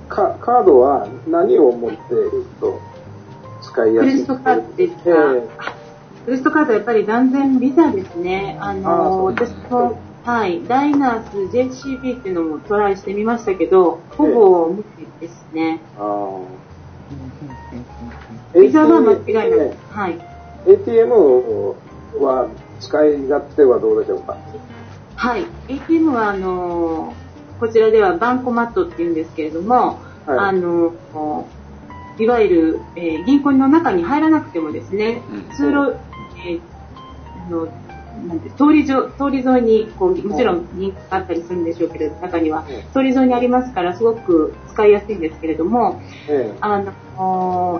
カカードは何を持っていると使いやすいクレジットカードですか、ええ。クレジットカードはやっぱり断然ビザですね。あの、私も、はい、ダイナース JCB っていうのもトライしてみましたけど、ほぼ無理ですね。あビザは間違いない。はい。ATM は使い勝手はどうでしょうか？はい。ATM は、あの、こちらではバンコマットって言うんですけれども、はい。あの、いわゆる、えー銀行の中に入らなくてもですね、うん。通路、えーあのなんて通り上通り沿いにこうもちろん銀行があったりするんでしょうけど中には。通り沿いにありますからすごく使いやすいんですけれどもえ。あの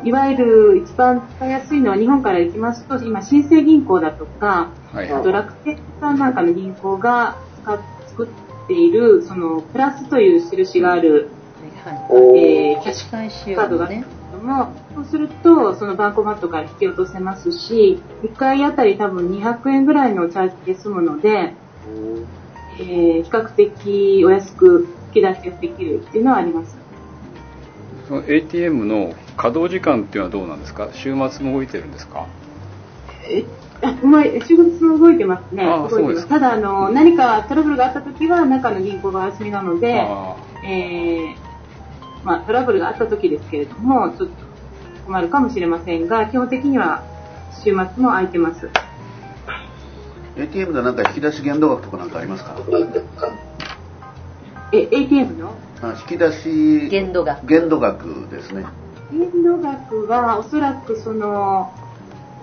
いわゆる一番使いやすいのは日本から行きますと今新生銀行だとかはいあと楽天さんなんかの銀行が使っ作っているそのプラスという印がある、はおえーキャッい。シュカードがあるんねです。けども、そうすると、そのバンコマットから引き落とせますし、1回あたり多分200円ぐらいのチャージで済むので、えー比較的お安く引き出しができるっていうのはあります。その ATM の稼働時間っていうのはどうなんですか？週末も動いてるんですか？えあうまい、仕事も動いてますね。ああ動いてます。そうですか。ただ、あの、何かトラブルがあった時は、中の銀行がお休みなので、あえーまあ、トラブルがあった時ですけれども、ちょっと困るかもしれませんが、基本的には週末も空いてます。ATM でなんか引き出し限度額とかなんかありますか？え、ATM の？あ引き出し限度額。限度額ですね限度額はおそらくその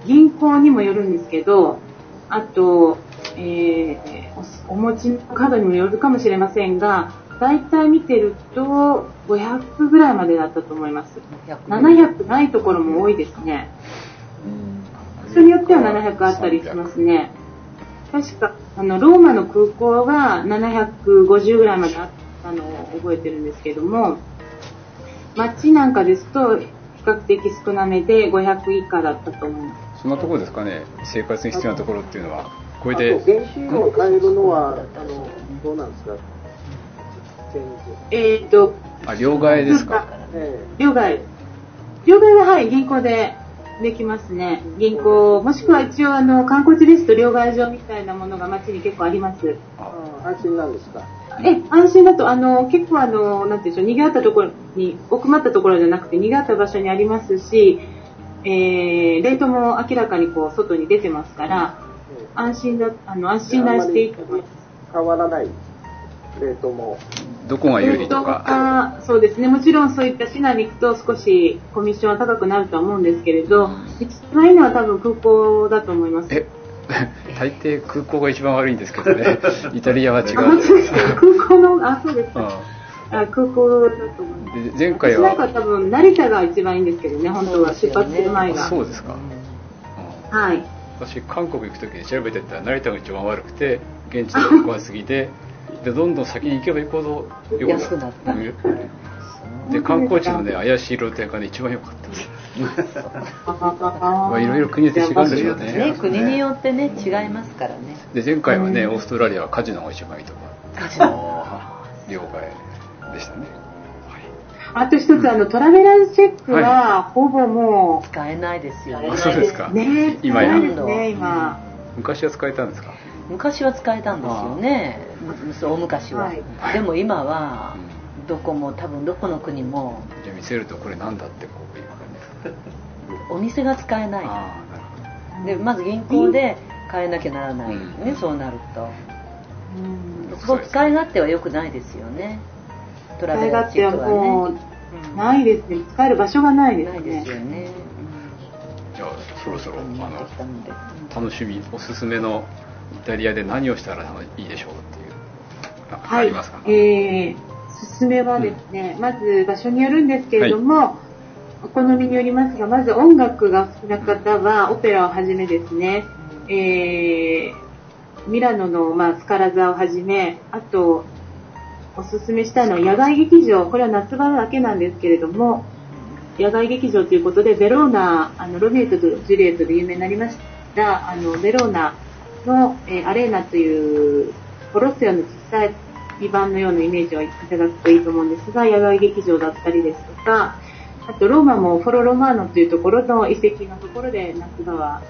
銀行にもよるんですけど、あと、えーおお持ちのカードにもよるかもしれませんが、大体見てると500ぐらいまでだったと思います。700ないところも多いですね。人によっては700あったりしますね。確か、あの、ローマの空港が750ぐらいまであったのを覚えてるんですけども、街なんかですと比較的少なめで500以下だったと思います。そんなところですかね。生活に必要なところっていうのは。こあれで。と現金を買えるのは、あの、どうなんですか？えっ、と、あ両替ですか？え両替。両替ははい、銀行でできますね。銀行、もしくは一応あの、観光地ですと両替所みたいなものが街に結構あります。あ安心なんですか？え、安心だと、あの、結構あの、なんていうんでしょう、賑わったところに、奥まったところじゃなくて、賑わった場所にありますし、えー、レートも明らかにこう、外に出てますから、ええ安心だ、あの、安心頼していいと思います。変わらないレートもどこが有利とかあそうですね。もちろんそういった市内に行くと少しコミッションは高くなるとは思うんですけれど、一番いいのは多分空港だと思います。え 大抵空港が一番悪いんですけどね。イタリアは違あ、う空港の、あ、そうですか。うあ空港だと思います。んで前回私なんかは多分成田が一番いいんですけどね、本当は。出発する前あが。そうですか、うん。はい。私韓国行く時に調べてったら成田が一番悪くて現地で 怖すぎてでどんどん先に行けば行くほどよ安くなった。うんで観光地のね怪しい露店がね一番良かったです。まあいろいろ国で違うんでしょうね。ね、国によってね、違いますからね。で前回はねオーストラリアはカジノが一番いいとかカジノ。両替でしたね、あと一つ、あの、トラベラーズチェックは、ほぼも使えないですよあね。そうですか。う、ね、今や。ね、今。昔は使えたんですか？昔は使えたんですよね。むそう大昔は、はい。でも今は、どこも多分どこの国もじゃあ見せるとこれなんだってこういう感じですか？お店が使えない。ああなるほど。でまず銀行で変えなきゃならない、うん。ねそうなると。うん。すごく使い勝手は良くないですよね。トラ使ベラーい勝手はチックはもね。う、ないですね。使える場所がないですないですよね。ね、じゃあそろそろあうん、の楽しみ。おすすめのイタリアで何をしたらいいでしょうっていう。ありますか、。えー、おすすめはですね、まず場所によるんですけれども、お好みによりますが、まず音楽が好きな方は、オペラをはじめですね、えー、ミラノの、まあ、スカラ座をはじめ、あと、おすすめしたいのは野外劇場、これは夏場だけなんですけれども、野外劇場ということで、ベローナ、あの、ロミエとジュリエットで有名になりました、あの、ベローナの、えーアレーナという、コロッセオの小さい2番のようなイメージをいただくといいと思うんですが、野外劇場だったりですとか、あとローマもフォロロマーノというところの遺跡のところで夏場は、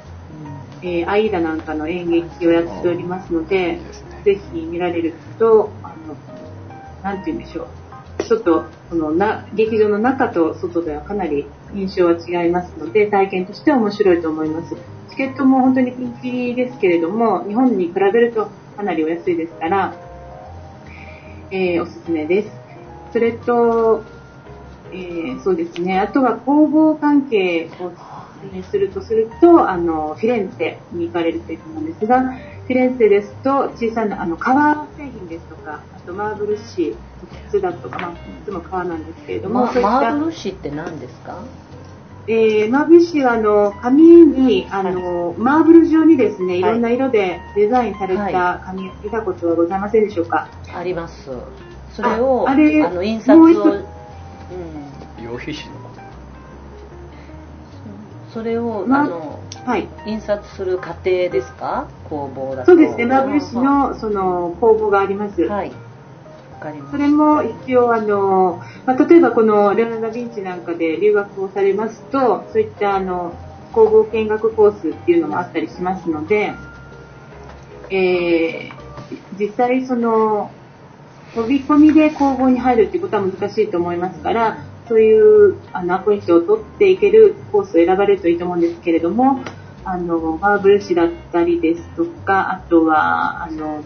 えーアイーダなんかの演劇をやっておりますのでね、ぜひ見られると、あの、なんて言うんでしょう。外、そのな、劇場の中と外ではかなり印象は違いますので、体験としては面白いと思います。チケットも本当にピンキリですけれども、日本に比べるとかなりお安いですから、えーおすすめです。それと、えーそうですね、あとは工房関係をするとすると、あの、フィレンツェに行かれるといいと思うんですが、フィレンツェですと小さなあの革製品ですとか、あとマーブル紙、靴だとか、まあ、靴も革なんですけれども、まマーブル紙って何ですか？えー、マーブル紙はあの紙にあの、マーブル状にですねい。ろんな色でデザインされた紙を見たことはございませんでしょうか？あります。それをああれの印刷を、うんもう一個、羊皮紙のこそれを、まあのはい。印刷する過程ですか？工房だと。そうですね、マーブル紙のその工房があります。はい。わかりますそれも一応あの、まあ、例えばこのレオナ・ダ・ヴィンチなんかで留学をされますと、そういったあの工房見学コースっていうのもあったりしますので、えー実際その飛び込みで工房に入るっていうことは難しいと思いますから、そういうあのアポイントを取っていけるコースを選ばれるといいと思うんですけれども、あのマーブル紙だったりですとか、あとはあの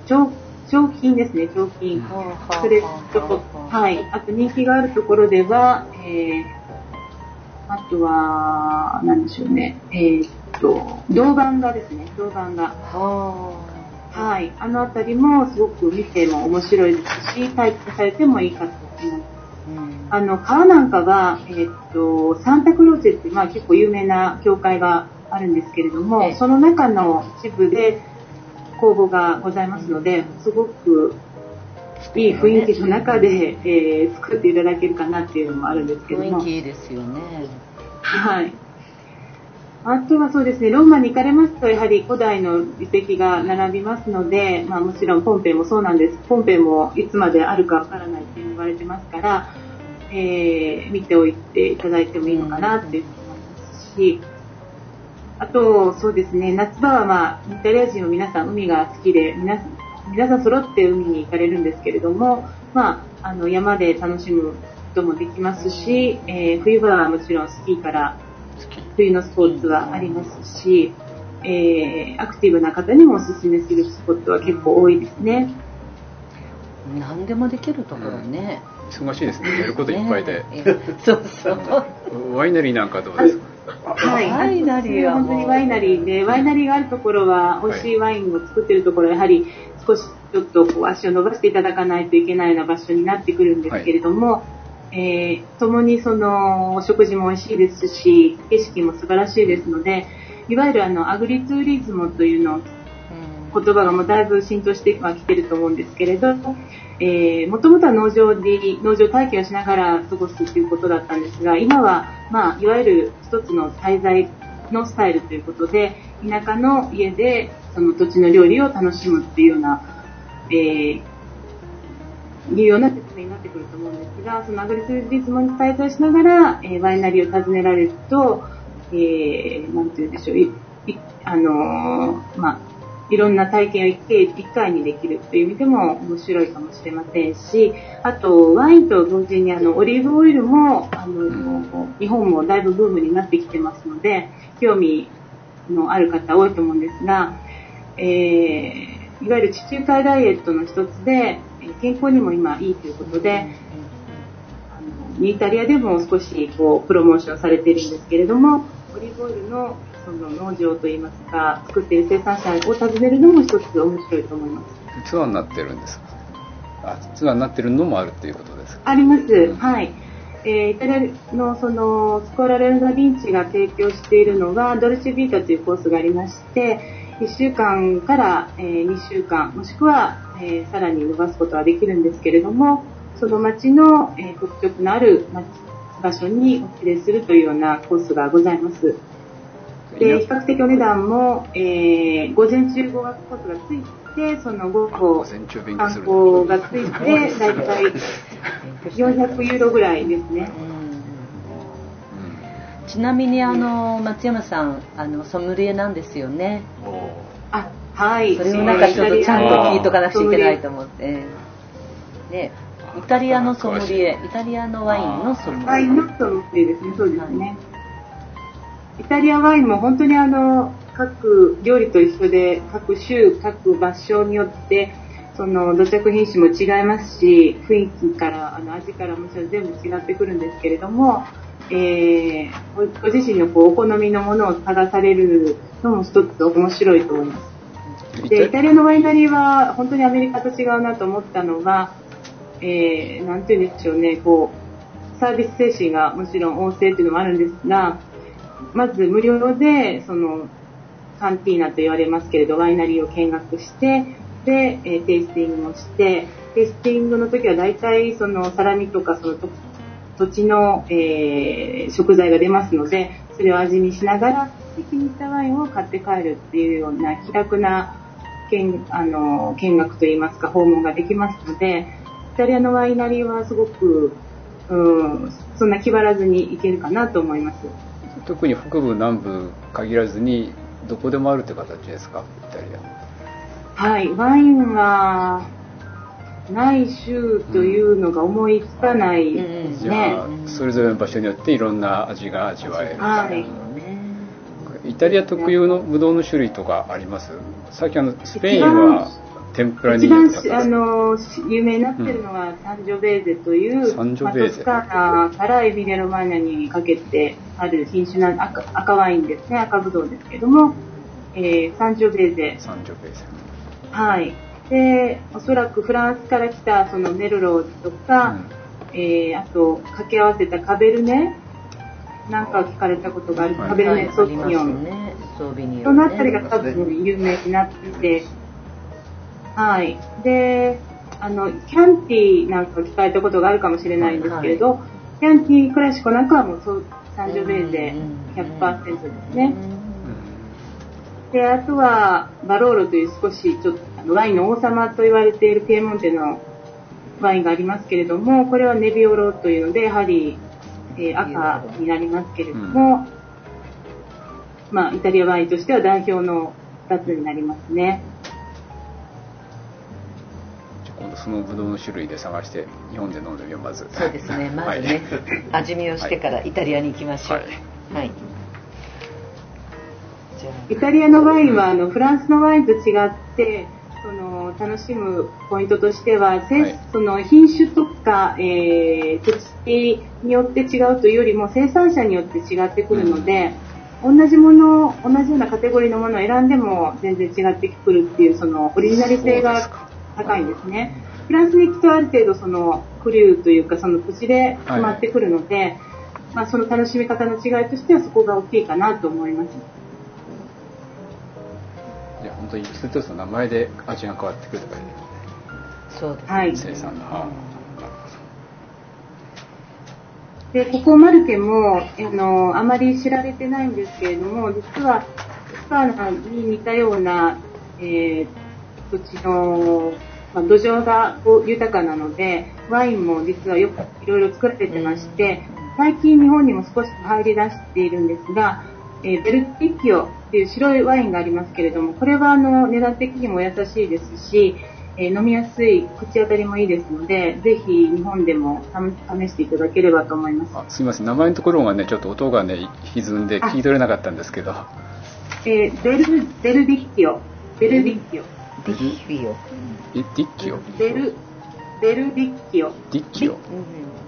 彫金ですね、彫金。はあはあはあそれと、はい。あと人気があるところでは、えー、あとは、なんでしょうね。えーっと、銅板画ですね。銅板画。ははい。あのあたりもすごく見ても面白いですし、タイプされてもいいかと思います。あ、うんあの、川なんかは、えーっと、サンタクローチェって、まあ結構有名な教会があるんですけれども、ええその中の一部で公募がございますので、すごくいい雰囲気の中で、えー作っていただけるかなっていうのもあるんですけども雰囲。気いいですよねはい。あとはそうですね、ローマに行かれますと、やはり古代の遺跡が並びますので、まあもちろんポンペイもそうなんです。ポンペイもいつまであるかわからないって言われてますから、えー見ておいていただいてもいいのかなって思いますし、あと、そうですね、夏場はまあ、イタリア人は皆さん海が好きで、皆さん皆さん揃って海に行かれるんですけれども、まあ、あの山で楽しむこともできますし、えー冬場はもちろんスキーから冬のスポーツはありますし、えーアクティブな方にもおすすめするスポットは結構多いですね。何でもできるところね、忙しいですね。やることいっぱいで、ねえそうそう。ワイナリーなんかどうですか？はい、ワイナリー本当にワイナリーで、ワイナリーがあるところは、美味しいワインを作ってるところは、やはり少しちょっとこう足を伸ばしていただかないといけないような場所になってくるんですけれども、えー共にそのお食事も美味しいですし、景色も素晴らしいですので、いわゆるあのアグリツーリズムというの言葉がもうだいぶ浸透してはきてると思うんですけれど、えー、もともとは農場で、農場体験をしながら過ごすということだったんですが、今は、まあ、いわゆる一つの滞在のスタイルということで、田舎の家でその土地の料理を楽しむっていうような、えー、いうような説明になってくると思うんですが、そのアグリツリズムに滞在しながら、えーワイナリーを訪ねられると、えー、て言うんでしょう、あのーまあ、いろんな体験を一回にできるという意味でも面白いかもしれませんし、あと、ワインと同時にあの、オリーブオイルも、あの、日本もだいぶブームになってきてますので、興味のある方多いと思うんですが、えー、いわゆる地中海ダイエットの一つで、健康にも今いいということで、あのイタリアでも少しこうプロモーションされているんですけれども、オリーブオイルのその農場といいますか、作っている生産者を訪ねるのも一つ面白いと思います。ツアーになってるんですか？あツアーになってるのもあるっていうことですか？あります。はい。えーイタリアのそのスコーラ・レオナ・ヴィンチが提供しているのはドルチェビータというコースがありまして1週間から、えー2週間もしくは、えーさらに伸ばすことはできるんですけれどもその町の、えー特色のある町場所にお連れするというようなコースがございます。で比較的お値段も、えー午前中語学コースがついてその午後午前中勉強観光がついてだいたい400ユーロぐらいですね。ちなみにあの松山さんあのソムリエなんですよね。あ、はい。それをなんかちょっとちゃんと聞いとかなくちゃいけないと思って。ね。イタリアのソムリエイタリアのワインのソムリエ。ワインのソムリエですね、そうですね。イタリアワインも本当にあの、各料理と一緒で、各州、各場所によって、その土着品種も違いますし、雰囲気から、あの味からもちろん全部違ってくるんですけれども、えー、ごご自身のこうお好みのものを探されるのも一つ面白いと思います。で、イタリアのワイナリーは本当にアメリカと違うなと思ったのが、えー、なんて言うんでしょうね、こう、サービス精神がもちろん旺盛っていうのもあるんですが、まず無料で、その、カンティーナと言われますけれど、ワイナリーを見学して、で、えー、テイスティングもして、テイスティングの時は大体そのサラミとかその土地の、えー、食材が出ますので、それを味見しながら、気に入ったワインを買って帰るっていうような気楽な見あの見学といいますか訪問ができますので、イタリアのワイナリーはすごく、うん、そんな気張らずに行けるかなと思います。特に北部南部限らずにどこでもあるって形ですか？イタリア。はい。ワインはない州というのが思いつかないですね、うん、それぞれの場所によっていろんな味が味わえる、はい、イタリア特有のブドウの種類とかあります？さっきあのスペインは天ぷらに。一番あの有名になってるのが、サンジョベーゼという、サンジョベーゼ、まあ、トスカーナからエビレロマーニャにかけてある品種な赤赤ワインですね、赤ぶどうですけども、えー、サンジョベーゼ。サンジョベーゼ。はい。で、おそらくフランスから来たそのメルローズとか、うん、えー、あと掛け合わせたカベルネ。なんか聞かれたことがある、カベルネ、ソービニオン。ね、そのあたりが多分有名になってて、はい。で、あの、キャンティーなんか聞かれたことがあるかもしれないんですけれど、はい、キャンティークラシコなんかはもうそうサンジョベーゼ100%ですね。で、あとは、バローロという少しちょっとあのワインの王様と言われているピエモンテのワインがありますけれども、これはネビオロというので、やはり、えー、赤になりますけれども、うん、まあ、イタリアワインとしては代表の2つになりますね。今度そのブドウの種類で探して日本で飲んでみようまず。そうですね。まずね、はい、味見をしてからイタリアに行きましょう、はい、はい。イタリアのワインはあのフランスのワインと違ってその楽しむポイントとしては、はい、その品種とか、えー、土地によって違うというよりも生産者によって違ってくるので、うん、同じもの同じようなカテゴリーのものを選んでも全然違ってくるっていうそのオリジナリ性が高いんですね。フランスに行くとある程度そのクリューというかその土地で決まってくるので、はい、まあ、その楽しみ方の違いとしてはそこが大きいかなと思います。いや本当に一つ一つの名前で味が変わってくるとかね。そうです、ね、はい。生産の。はで、ここマルケも、あの、あまり知られてないんですけれども、実は、スパーナに似たような、えー、土地の、まあ、土壌が豊かなので、ワインも実はよくいろいろ作られてまして、最近日本にも少し入り出しているんですが、えー、ベルティッキオっていう白いワインがありますけれども、これはあの値段的にも優しいですし、えー、飲みやすい、口当たりもいいですので、ぜひ日本でも試していただければと思います。あすみません、名前のところがね、ちょっと音がね、歪んで聞き取れなかったんですけど。えー、ベル、ベルディッキオ。ベルディッキオ。ディッキオ。ディッキオ。ベル、ベルディッキオ。ディッキオ。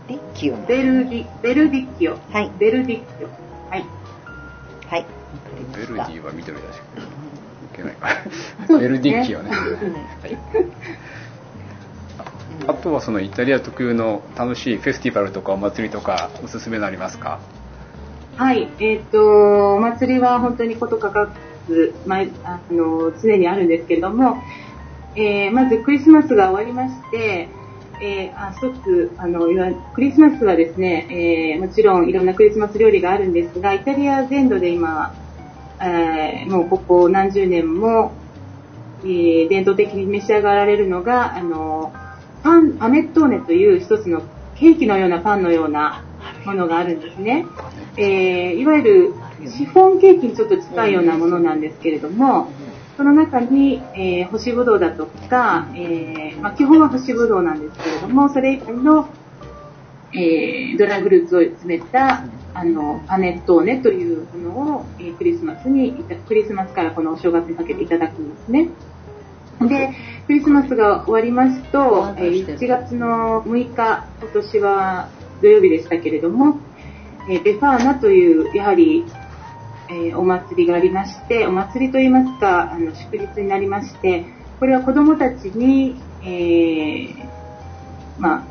ディッキオ。ベルディ、ベルディッキオ。はい。ベルディッキオ。はい。はい。ベルディは緑だし。いけないか。ベルディッキオね。はい。あとはそのイタリア特有の楽しいフェスティバルとかお祭りとかおすすめのありますか？はい、えっ、ー、と、お祭りは本当にことかかつ、毎あの常にあるんですけども、えー、まずクリスマスが終わりまして、えー、あ一つあのクリスマスはですね、えー、もちろんいろんなクリスマス料理があるんですがイタリア全土で今、えー、もうここ何十年も、えー、伝統的に召し上がられるのがあのパンアメットーネという一つのケーキのようなパンのようなものがあるんですね。えー、いわゆるシフォンケーキにちょっと近いようなものなんですけれども、その中に、えー、干しぶどうだとか、えー、まあ、基本は干しぶどうなんですけれども、それ以外の、えー、ドライフルーツを詰めた、あの、パネットーネというものを、え、クリスマスに、クリスマスからこのお正月にかけていただくんですね。で、クリスマスが終わりますと、え、1月の6日、今年は土曜日でしたけれども、え、ベファーナという、やはり、えー、お祭りがありまして、お祭りといいますか、あの祝日になりまして、これは子供たちに、えー、まあ、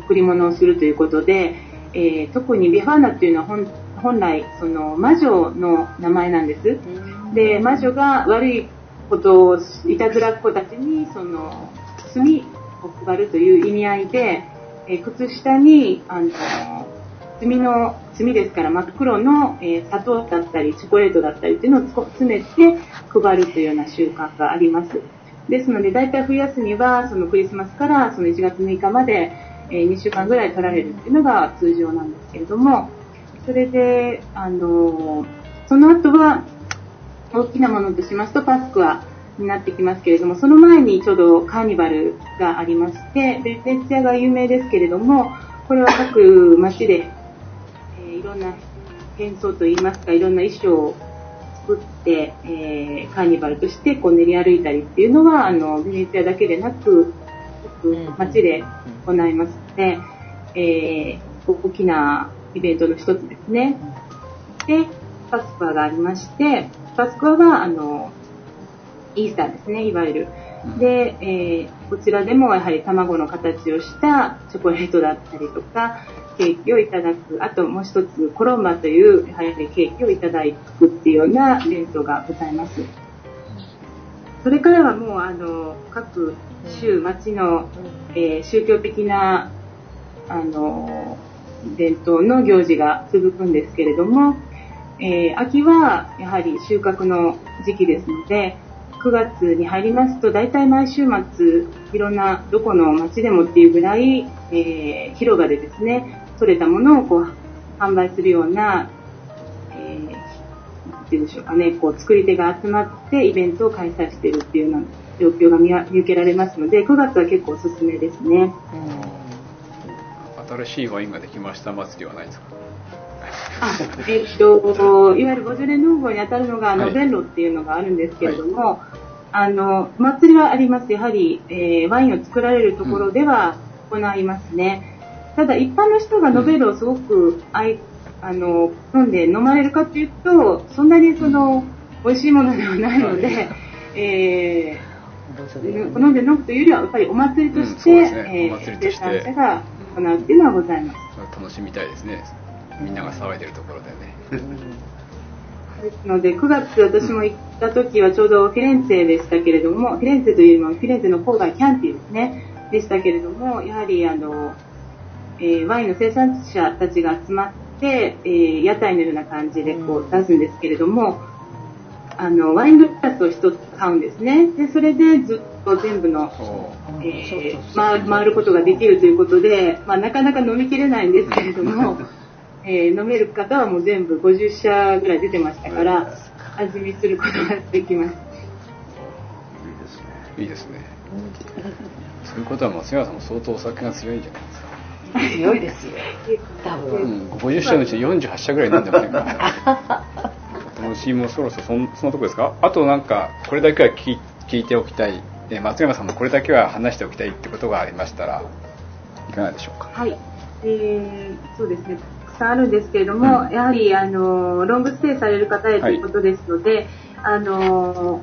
贈り物をするということで、えー、特にビファーナっていうのは本本来その魔女の名前なんです。で魔女が悪いことをいたずらっ子たちにその炭を配るという意味合いで、えー、靴下にあの炭の炭ですから真っ黒の、えー、砂糖だったりチョコレートだったりっていうのを詰めて配るというような習慣があります。ですので大体冬休みはそのクリスマスからその1月6日までえ2週間ぐらい取られるっていうのが通常なんですけれども、それで、あのその後は大きなものとしますとパスクアになってきますけれども、その前にちょうどカーニバルがありまして、ベネツィアが有名ですけれども、これは各町で、ろんな変装といいますか、いろんな衣装を作って、えー、カーニバルとしてこう練り歩いたりっていうのは、あの、ベネツィアだけでなく、街で行いますので、えー、大きなイベントの一つですね。で、パスクアがありまして、パスクアは、あの、イースターですね、いわゆる。で、えー、こちらでもやはり卵の形をしたチョコレートだったりとか、ケーキをいただく、あともう一つ、コロンバというやはりケーキをいただくっていうようなイベントがございます。それからはもう、あの、各州、町の、えー、宗教的な、あの、伝統の行事が続くんですけれども、えー、秋はやはり収穫の時期ですので、9月に入りますと、大体毎週末、いろんなどこの町でもっていうぐらい、えー、広場でですね、取れたものをこう販売するような、えー、なんていうんでしょうかね、こう作り手が集まってイベントを開催しているっていうような状況が見受けられますので、9月は結構おすすめですね。新しいワインができました祭りはないですか？あえっと、いわゆる50年農法に当たるのが、ノベンロっていうのがあるんですけれども、はい、あの、祭りはあります。やはり、えー、ワインを作られるところでは行いますね。うん、ただ、一般の人がノベルをすごく愛、あの、飲んで飲まれるかというと、そんなにその、美味しいものではないので、はい、えー好んで飲むというよりは、やっぱりお祭りとして、うんね、えー、生産者が行うっていうのはございます。楽しみたいですね。みんなが騒いでるところでね。で すので、9月私も行った時はちょうどフィレンツェでしたけれども、フィレンツェというよりもフィレンツェの郊外キャンティですね、でしたけれども、やはりあの、えー、ワインの生産者たちが集まって、えー、屋台のような感じでこう出すんですけれども、あのワイングラスを1つ買うんですね。で、それでずっと全部の、えー、回回ることができるということで、まあ、なかなか飲みきれないんですけれども、えー、飲める方はもう全部50社ぐらい出てましたから、味見することができます。いいですね。そういうことは松山さんも相当お酒が強いんじゃないですか。強いですよ。多分。うん、50社のうち48社ぐらい飲んでませんか。楽しみもそろそろそのそのとこですか？あとなんかこれだけは聞聞いておきたい、え松山さんもこれだけは話しておきたいってことがありましたらいかがでしょうか？はい、えー、そうですね。たくさんあるんですけれども、うん、やはりあのロングステイされる方へということですので、はい、あの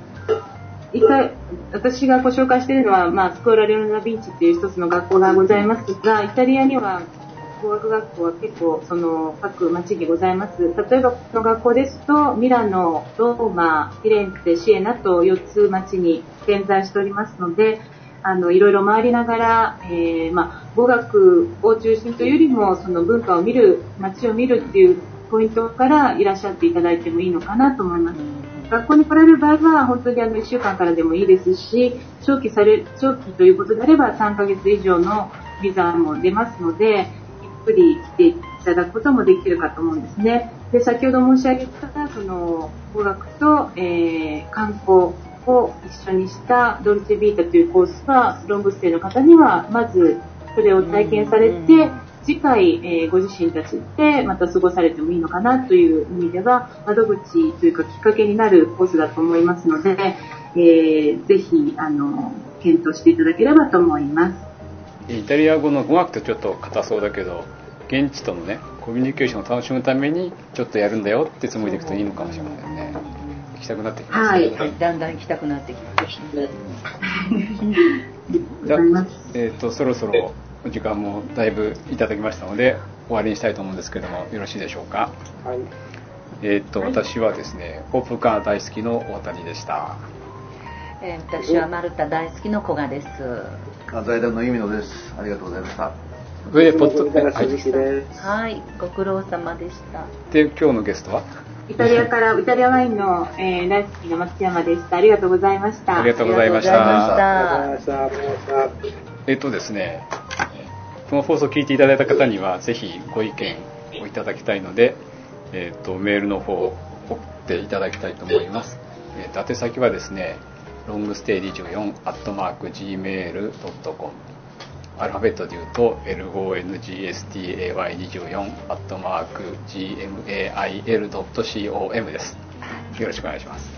一回私がご紹介しているのは、まあ、スコーラ・レオナ・ビンチという一つの学校がございますがイタリアには語学学校は結構その各町にございます。例えばこの学校ですとミラノ、ローマ、フィレンツェ、シエナと4つ町に点在しておりますので、あのいろいろ回りながら、えー、まあ、語学を中心というよりもその文化を見る、街を見るっていうポイントからいらっしゃっていただいてもいいのかなと思います。学校に来られる場合は本当にあの1週間からでもいいですし、長期され長期ということであれば3ヶ月以上のビザも出ますので、ゆっくり来ていただくこともできるかと思うんですね。で、先ほど申し上げた、その、語学と、えー、観光を一緒にしたドルチェビータというコースは、ロングステイの方には、まず、それを体験されて、次回、えー、ご自身たちでまた過ごされてもいいのかなという意味では、窓口というかきっかけになるコースだと思いますので、えー、ぜひ、あの、検討していただければと思います。イタリア語の語学ってちょっと硬そうだけど現地とのねコミュニケーションを楽しむためにちょっとやるんだよってつもりでいくといいのかもしれませんね。行きたくなってきますね、はい。だんだん行きたくなってきまし じゃあえっ、とそろそろお時間もだいぶいただきましたので終わりにしたいと思うんですけどもよろしいでしょうか？はい。えっ、と私はですねポップカー大好きの大谷でした。た、えー私はマルタ大好きの古賀です。あ財団の意味のです。ありがとうございました。それでポッドはい。鈴木です。はいご苦労様でした。で今日のゲストは？イタリアからイタリアワインの、えー大好きな松山でした。ありがとうございました。ありがとうございました。えっとですね、この放送を聞いていただいた方には、ぜひご意見をいただきたいので、えっと、メールの方を送っていただきたいと思います。えっと、宛先はですね、ロングステイ24、アットマーク、gmail.com。アルファベットで言うと、longstay24、アットマーク、gmail.com です。よろしくお願いします。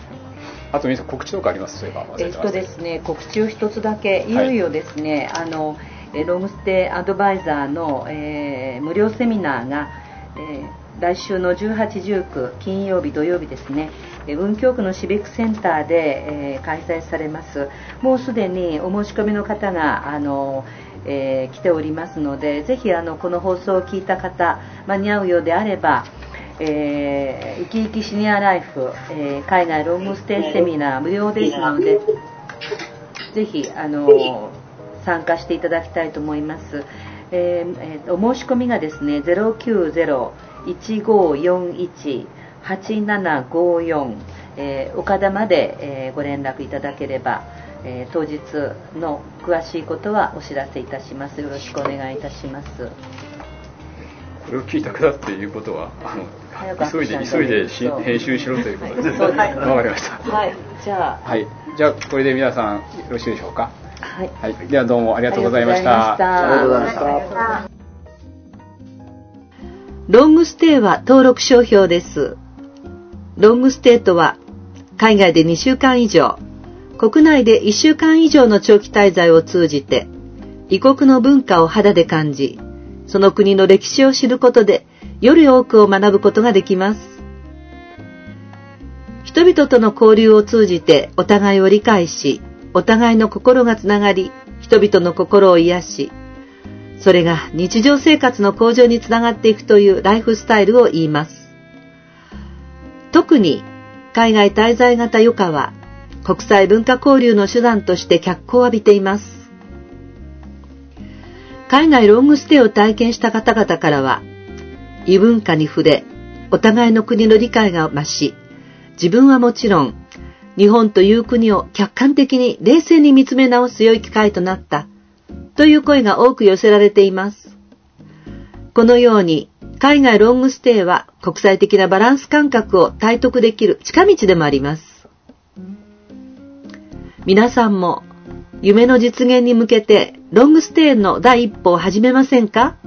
あと皆さん告知とかあります？そういえば忘えっとですね、告知を一つだけ、いよいよですね、あのえロングステイアドバイザーの、えー無料セミナーが、えー来週の18、19金曜日、土曜日ですね、文京区のシビックセンターで、えー開催されます。もうすでにお申し込みの方があの、えー来ておりますので、ぜひあのこの放送を聞いた方、間に合うようであれば、えー、生き生きシニアライフ、えー海外ロングステイセミナー無料ですので、ぜひあの参加していただきたいと思います。えーえーお申し込みがですね090-1541-8754、えー岡田まで、えーご連絡いただければ、えー当日の詳しいことはお知らせいたします。よろしくお願いいたします。これを聞いた方っていうことは、あの、急いで、急いでし編集しろということですね。そうですわかりました。はい、じゃあ、はい。じゃあ、これで皆さん、よろしいでしょうか？はい。はい。では、どうもありがとうございました。ありがとうございましたありがとうございましたロングステイは登録商標です。ロングステイとは、海外で2週間以上、国内で1週間以上の長期滞在を通じて、異国の文化を肌で感じ、その国の歴史を知ることで、より多くを学ぶことができます。人々との交流を通じてお互いを理解し、お互いの心がつながり、人々の心を癒し、それが日常生活の向上につながっていくというライフスタイルを言います。特に海外滞在型余暇は国際文化交流の手段として脚光を浴びています。海外ロングステイを体験した方々からは異文化に触れ、お互いの国の理解が増し、自分はもちろん日本という国を客観的に冷静に見つめ直す良い機会となったという声が多く寄せられています。このように、海外ロングステイは国際的なバランス感覚を体得できる近道でもあります。皆さんも夢の実現に向けてロングステイの第一歩を始めませんか？